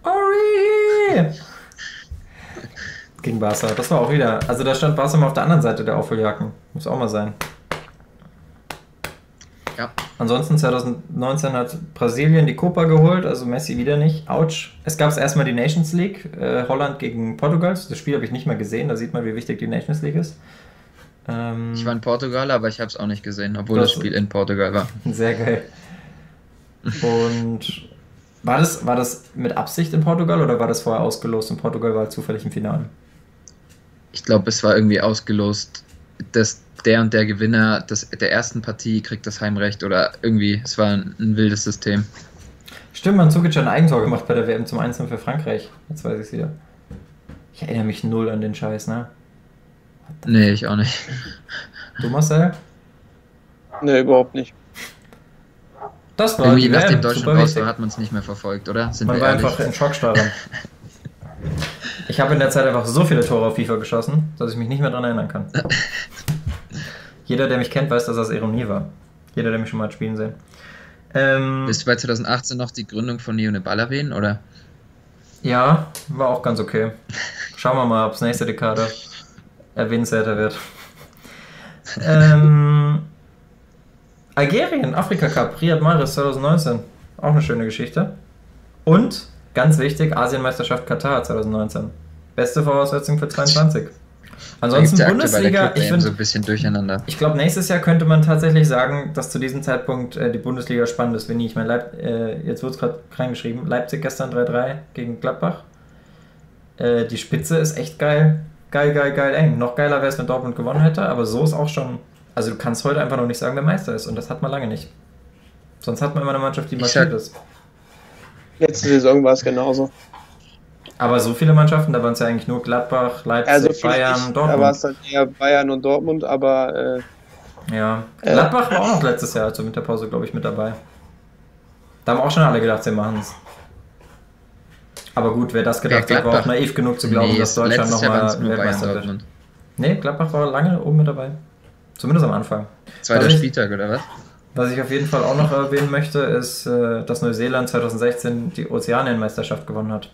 [SPEAKER 1] Ori! Gegen Barca. Das war auch wieder. Also da stand Barca mal auf der anderen Seite der Aufholjacken. Muss auch mal sein.
[SPEAKER 2] Ja.
[SPEAKER 1] Ansonsten 2019 hat Brasilien die Copa geholt, also Messi wieder nicht. Autsch. Es gab erstmal die Nations League, äh, Holland gegen Portugal. Das Spiel habe ich nicht mal gesehen, da sieht man, wie wichtig die Nations League ist. Ähm,
[SPEAKER 2] Ich war in Portugal, aber ich habe es auch nicht gesehen, obwohl
[SPEAKER 1] Das-
[SPEAKER 2] das Spiel in Portugal war.
[SPEAKER 1] Sehr geil. Und war das, war das mit Absicht in Portugal oder war das vorher ausgelost und Portugal war zufällig im Finale?
[SPEAKER 2] Ich glaube, es war irgendwie ausgelost, dass der und der Gewinner des, der ersten Partie kriegt das Heimrecht oder irgendwie, es war ein, ein wildes System.
[SPEAKER 1] Stimmt, Mandzukic hat ein Eigentor gemacht bei der WM zum 1 für Frankreich. Jetzt weiß ich es wieder. Ich erinnere mich null an den Scheiß, ne?
[SPEAKER 2] Nee, ich auch nicht.
[SPEAKER 1] Du, Marcel?
[SPEAKER 3] Ne, überhaupt nicht.
[SPEAKER 1] Das war
[SPEAKER 2] Irgendwie
[SPEAKER 1] super
[SPEAKER 2] raus
[SPEAKER 1] wichtig.
[SPEAKER 2] war, hat man es nicht mehr verfolgt, oder? Sind
[SPEAKER 1] Man
[SPEAKER 2] wir
[SPEAKER 1] war
[SPEAKER 2] ehrlich?
[SPEAKER 1] einfach in Schockstarre. Ich habe in der Zeit einfach so viele Tore auf FIFA geschossen, dass ich mich nicht mehr daran erinnern kann. Jeder, der mich kennt, weiß, dass das Ironie war. Jeder, der mich schon mal hat spielen sehen. Ähm,
[SPEAKER 2] Willst du bei 2018 noch die Gründung von Neone Ball erwähnen, oder?
[SPEAKER 1] ja, war auch ganz okay. Schauen wir mal, ob es nächste Dekade erwähnenswerter wird. ähm, Algerien, Afrika Cup, Riyad Mahrez 2019. Auch eine schöne Geschichte. Und, ganz wichtig, Asienmeisterschaft Katar 2019. Beste Voraussetzung für 22. Ansonsten
[SPEAKER 2] ja
[SPEAKER 1] Bundesliga, ich finde,
[SPEAKER 2] so ein bisschen durcheinander.
[SPEAKER 1] ich glaube, nächstes Jahr könnte man tatsächlich sagen, dass zu diesem Zeitpunkt äh, die Bundesliga spannend ist, wenn. Ich meine, Leip äh, jetzt wird es gerade reingeschrieben, Leipzig gestern 3-3 gegen Gladbach. Äh, die Spitze ist echt geil. Geil, geil, geil, eng. Noch geiler wäre es, wenn Dortmund gewonnen hätte, aber so ist auch schon. Also du kannst heute einfach noch nicht sagen, wer Meister ist und das hat man lange nicht. Sonst hat man immer eine Mannschaft, die marschiert ist.
[SPEAKER 3] Letzte Saison war es genauso.
[SPEAKER 1] Aber so viele Mannschaften, da waren es ja eigentlich nur Gladbach, Leipzig,
[SPEAKER 3] Also
[SPEAKER 1] Bayern,
[SPEAKER 3] nicht, da war
[SPEAKER 1] Dortmund.
[SPEAKER 3] es dann eher Bayern und Dortmund, aber äh,
[SPEAKER 1] Ja,
[SPEAKER 3] Äh.
[SPEAKER 1] Gladbach war auch noch letztes Jahr zur Winterpause, glaube ich, mit dabei. Da haben auch schon alle gedacht, sie machen es. Aber gut, wer das gedacht
[SPEAKER 2] Wer
[SPEAKER 1] hat, war auch
[SPEAKER 2] Gladbach?
[SPEAKER 1] naiv genug zu glauben,
[SPEAKER 2] Nee,
[SPEAKER 1] dass Deutschland nochmal Weltmeister wird.
[SPEAKER 2] Dortmund.
[SPEAKER 1] Nee, Gladbach war lange oben mit dabei. Zumindest am Anfang.
[SPEAKER 2] Zweiter
[SPEAKER 1] ich-
[SPEAKER 2] Spieltag, oder was?
[SPEAKER 1] Was ich auf jeden Fall auch noch erwähnen möchte, ist, äh, dass Neuseeland 2016 die Ozeanienmeisterschaft gewonnen hat.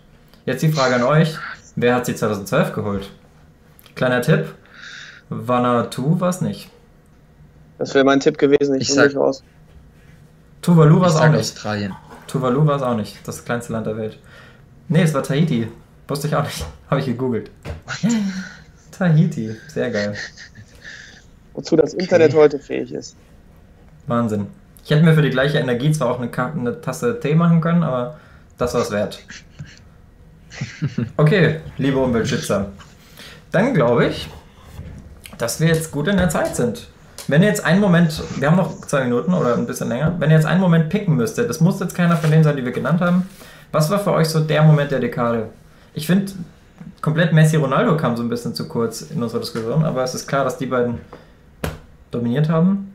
[SPEAKER 1] Jetzt die Frage an euch: Wer hat sie 2012 geholt? Kleiner Tipp: Vanuatu war es nicht.
[SPEAKER 3] das wäre mein Tipp gewesen. Ich,
[SPEAKER 2] Ich sag-
[SPEAKER 3] nicht raus.
[SPEAKER 1] Tuvalu war es auch nicht.
[SPEAKER 2] Australien.
[SPEAKER 1] Tuvalu war es auch nicht, das kleinste Land der Welt. Nee, es war Tahiti. Wusste ich auch nicht. Habe ich gegoogelt. Tahiti, sehr geil.
[SPEAKER 3] Wozu das Internet heute fähig ist.
[SPEAKER 1] Wahnsinn. Ich hätte mir für die gleiche Energie zwar auch eine, eine Tasse Tee machen können, aber das war es wert. Okay, liebe Umweltschützer. Dann glaube ich, dass wir jetzt gut in der Zeit sind. Wenn ihr jetzt einen Moment, wir haben noch zwei Minuten oder ein bisschen länger, wenn ihr jetzt einen Moment picken müsstet, das muss jetzt keiner von denen sein, die wir genannt haben, was war für euch so der Moment der Dekade? Ich finde, komplett Messi Ronaldo kam so ein bisschen zu kurz in unserer Diskussion, aber es ist klar, dass die beiden dominiert haben.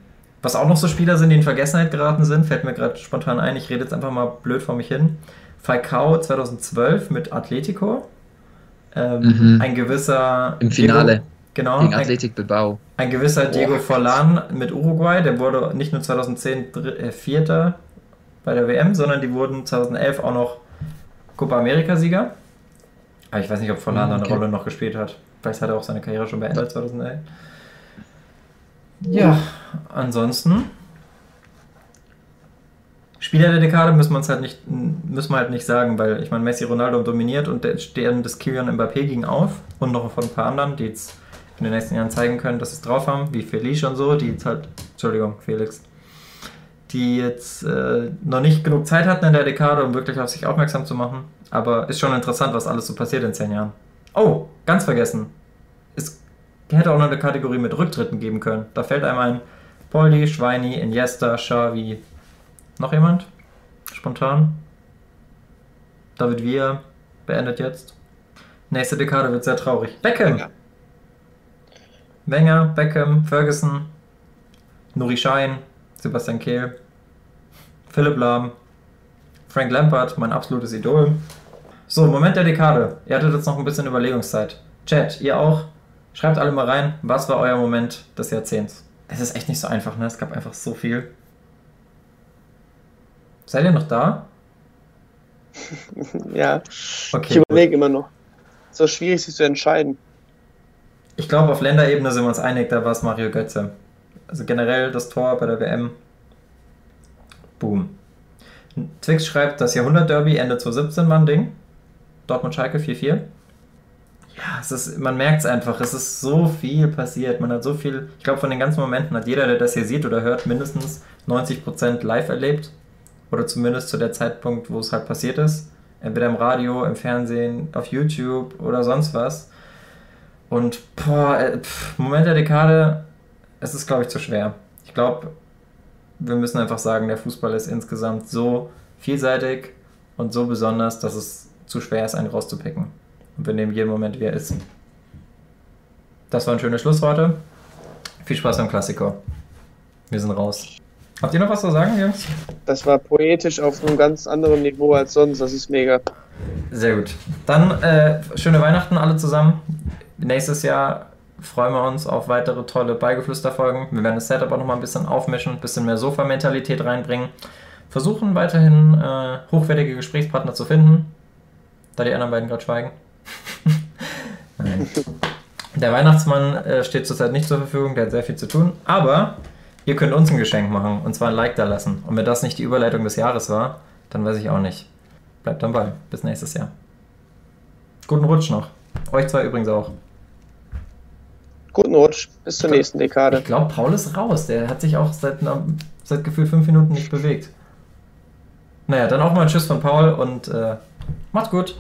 [SPEAKER 1] Was auch noch so Spieler sind, die in Vergessenheit geraten sind, fällt mir gerade spontan ein. Ich rede jetzt einfach mal blöd vor mich hin. Falcao 2012 mit Atletico. Ähm, mhm. Ein gewisser.
[SPEAKER 2] Im Finale.
[SPEAKER 1] Diego, genau.
[SPEAKER 2] Gegen Athletic Bilbao.
[SPEAKER 1] Ein, ein gewisser Diego Forlan mit Uruguay, der wurde nicht nur 2010 äh, Vierter bei der WM, sondern die wurden 2011 auch noch Copa America-Sieger. Aber ich weiß nicht, ob Forlan mhm, okay. eine Rolle noch gespielt hat. Vielleicht hat er auch seine Karriere schon beendet 2011. Ja, ansonsten. Spieler der Dekade müssen wir uns halt nicht, müssen wir halt nicht sagen, weil ich meine, Messi Ronaldo dominiert und der Stern des Kylian Mbappé ging auf und noch von ein paar anderen, die jetzt in den nächsten Jahren zeigen können, dass sie es drauf haben, wie Felice und so, die jetzt halt, Entschuldigung, Felix, die jetzt äh, noch nicht genug Zeit hatten in der Dekade, um wirklich auf sich aufmerksam zu machen. Aber ist schon interessant, was alles so passiert in zehn Jahren. Oh, ganz vergessen hätte auch noch eine Kategorie mit Rücktritten geben können. Da fällt einem ein Poldi, Schweini, Iniesta, Xavi. Noch jemand? Spontan? David Villa beendet jetzt. Nächste Dekade wird sehr traurig. Beckham! Wenger, Wenger Beckham, Ferguson, Nuri Schein, Sebastian Kehl, Philipp Lahm, Frank Lampard, mein absolutes Idol. So, Moment der Dekade. Ihr hattet jetzt noch ein bisschen Überlegungszeit. Chat, ihr auch? Schreibt alle mal rein, was war euer Moment des Jahrzehnts? Es ist echt nicht so einfach, ne? Es gab einfach so viel. Seid ihr noch da?
[SPEAKER 3] ja. Okay, ich überlege immer noch. So schwierig, sich zu entscheiden.
[SPEAKER 1] Ich glaube, auf Länderebene sind wir uns einig, da war es Mario Götze. Also generell das Tor bei der WM. Boom. Twix schreibt, das Jahrhundert-Derby Ende 2017 war ein Ding. Dortmund-Schalke 4-4 ja, es ist, man merkt es einfach, es ist so viel passiert. Man hat so viel, ich glaube, von den ganzen Momenten hat jeder, der das hier sieht oder hört, mindestens 90% live erlebt. Oder zumindest zu der Zeitpunkt, wo es halt passiert ist. Entweder im Radio, im Fernsehen, auf YouTube oder sonst was. Und boah, äh, pff, Moment der Dekade, es ist, glaube ich, zu schwer. Ich glaube, wir müssen einfach sagen, der Fußball ist insgesamt so vielseitig und so besonders, dass es zu schwer ist, einen rauszupicken. Und wir nehmen jeden Moment, wie er ist. Das waren schöne Schlussworte. Viel Spaß beim Klassiker. Wir sind raus. Habt ihr noch was zu sagen, Jungs?
[SPEAKER 3] Das war poetisch auf einem ganz anderen Niveau als sonst. Das ist mega.
[SPEAKER 1] Sehr gut. Dann äh, schöne Weihnachten alle zusammen. Nächstes Jahr freuen wir uns auf weitere tolle Beigeflüsterfolgen. Wir werden das Setup auch nochmal ein bisschen aufmischen, ein bisschen mehr Sofa-Mentalität reinbringen. Versuchen weiterhin äh, hochwertige Gesprächspartner zu finden. Da die anderen beiden gerade schweigen. Nein. Der Weihnachtsmann äh, steht zurzeit nicht zur Verfügung, der hat sehr viel zu tun, aber ihr könnt uns ein Geschenk machen und zwar ein Like da lassen. Und wenn das nicht die Überleitung des Jahres war, dann weiß ich auch nicht. Bleibt dabei. Bis nächstes Jahr. Guten Rutsch noch. Euch zwei übrigens auch.
[SPEAKER 3] Guten Rutsch. Bis zur nächsten Dekade.
[SPEAKER 1] Ich glaube, Paul ist raus. Der hat sich auch seit, seit gefühlt fünf Minuten nicht bewegt. Naja, dann auch mal ein Tschüss von Paul und äh, macht's gut.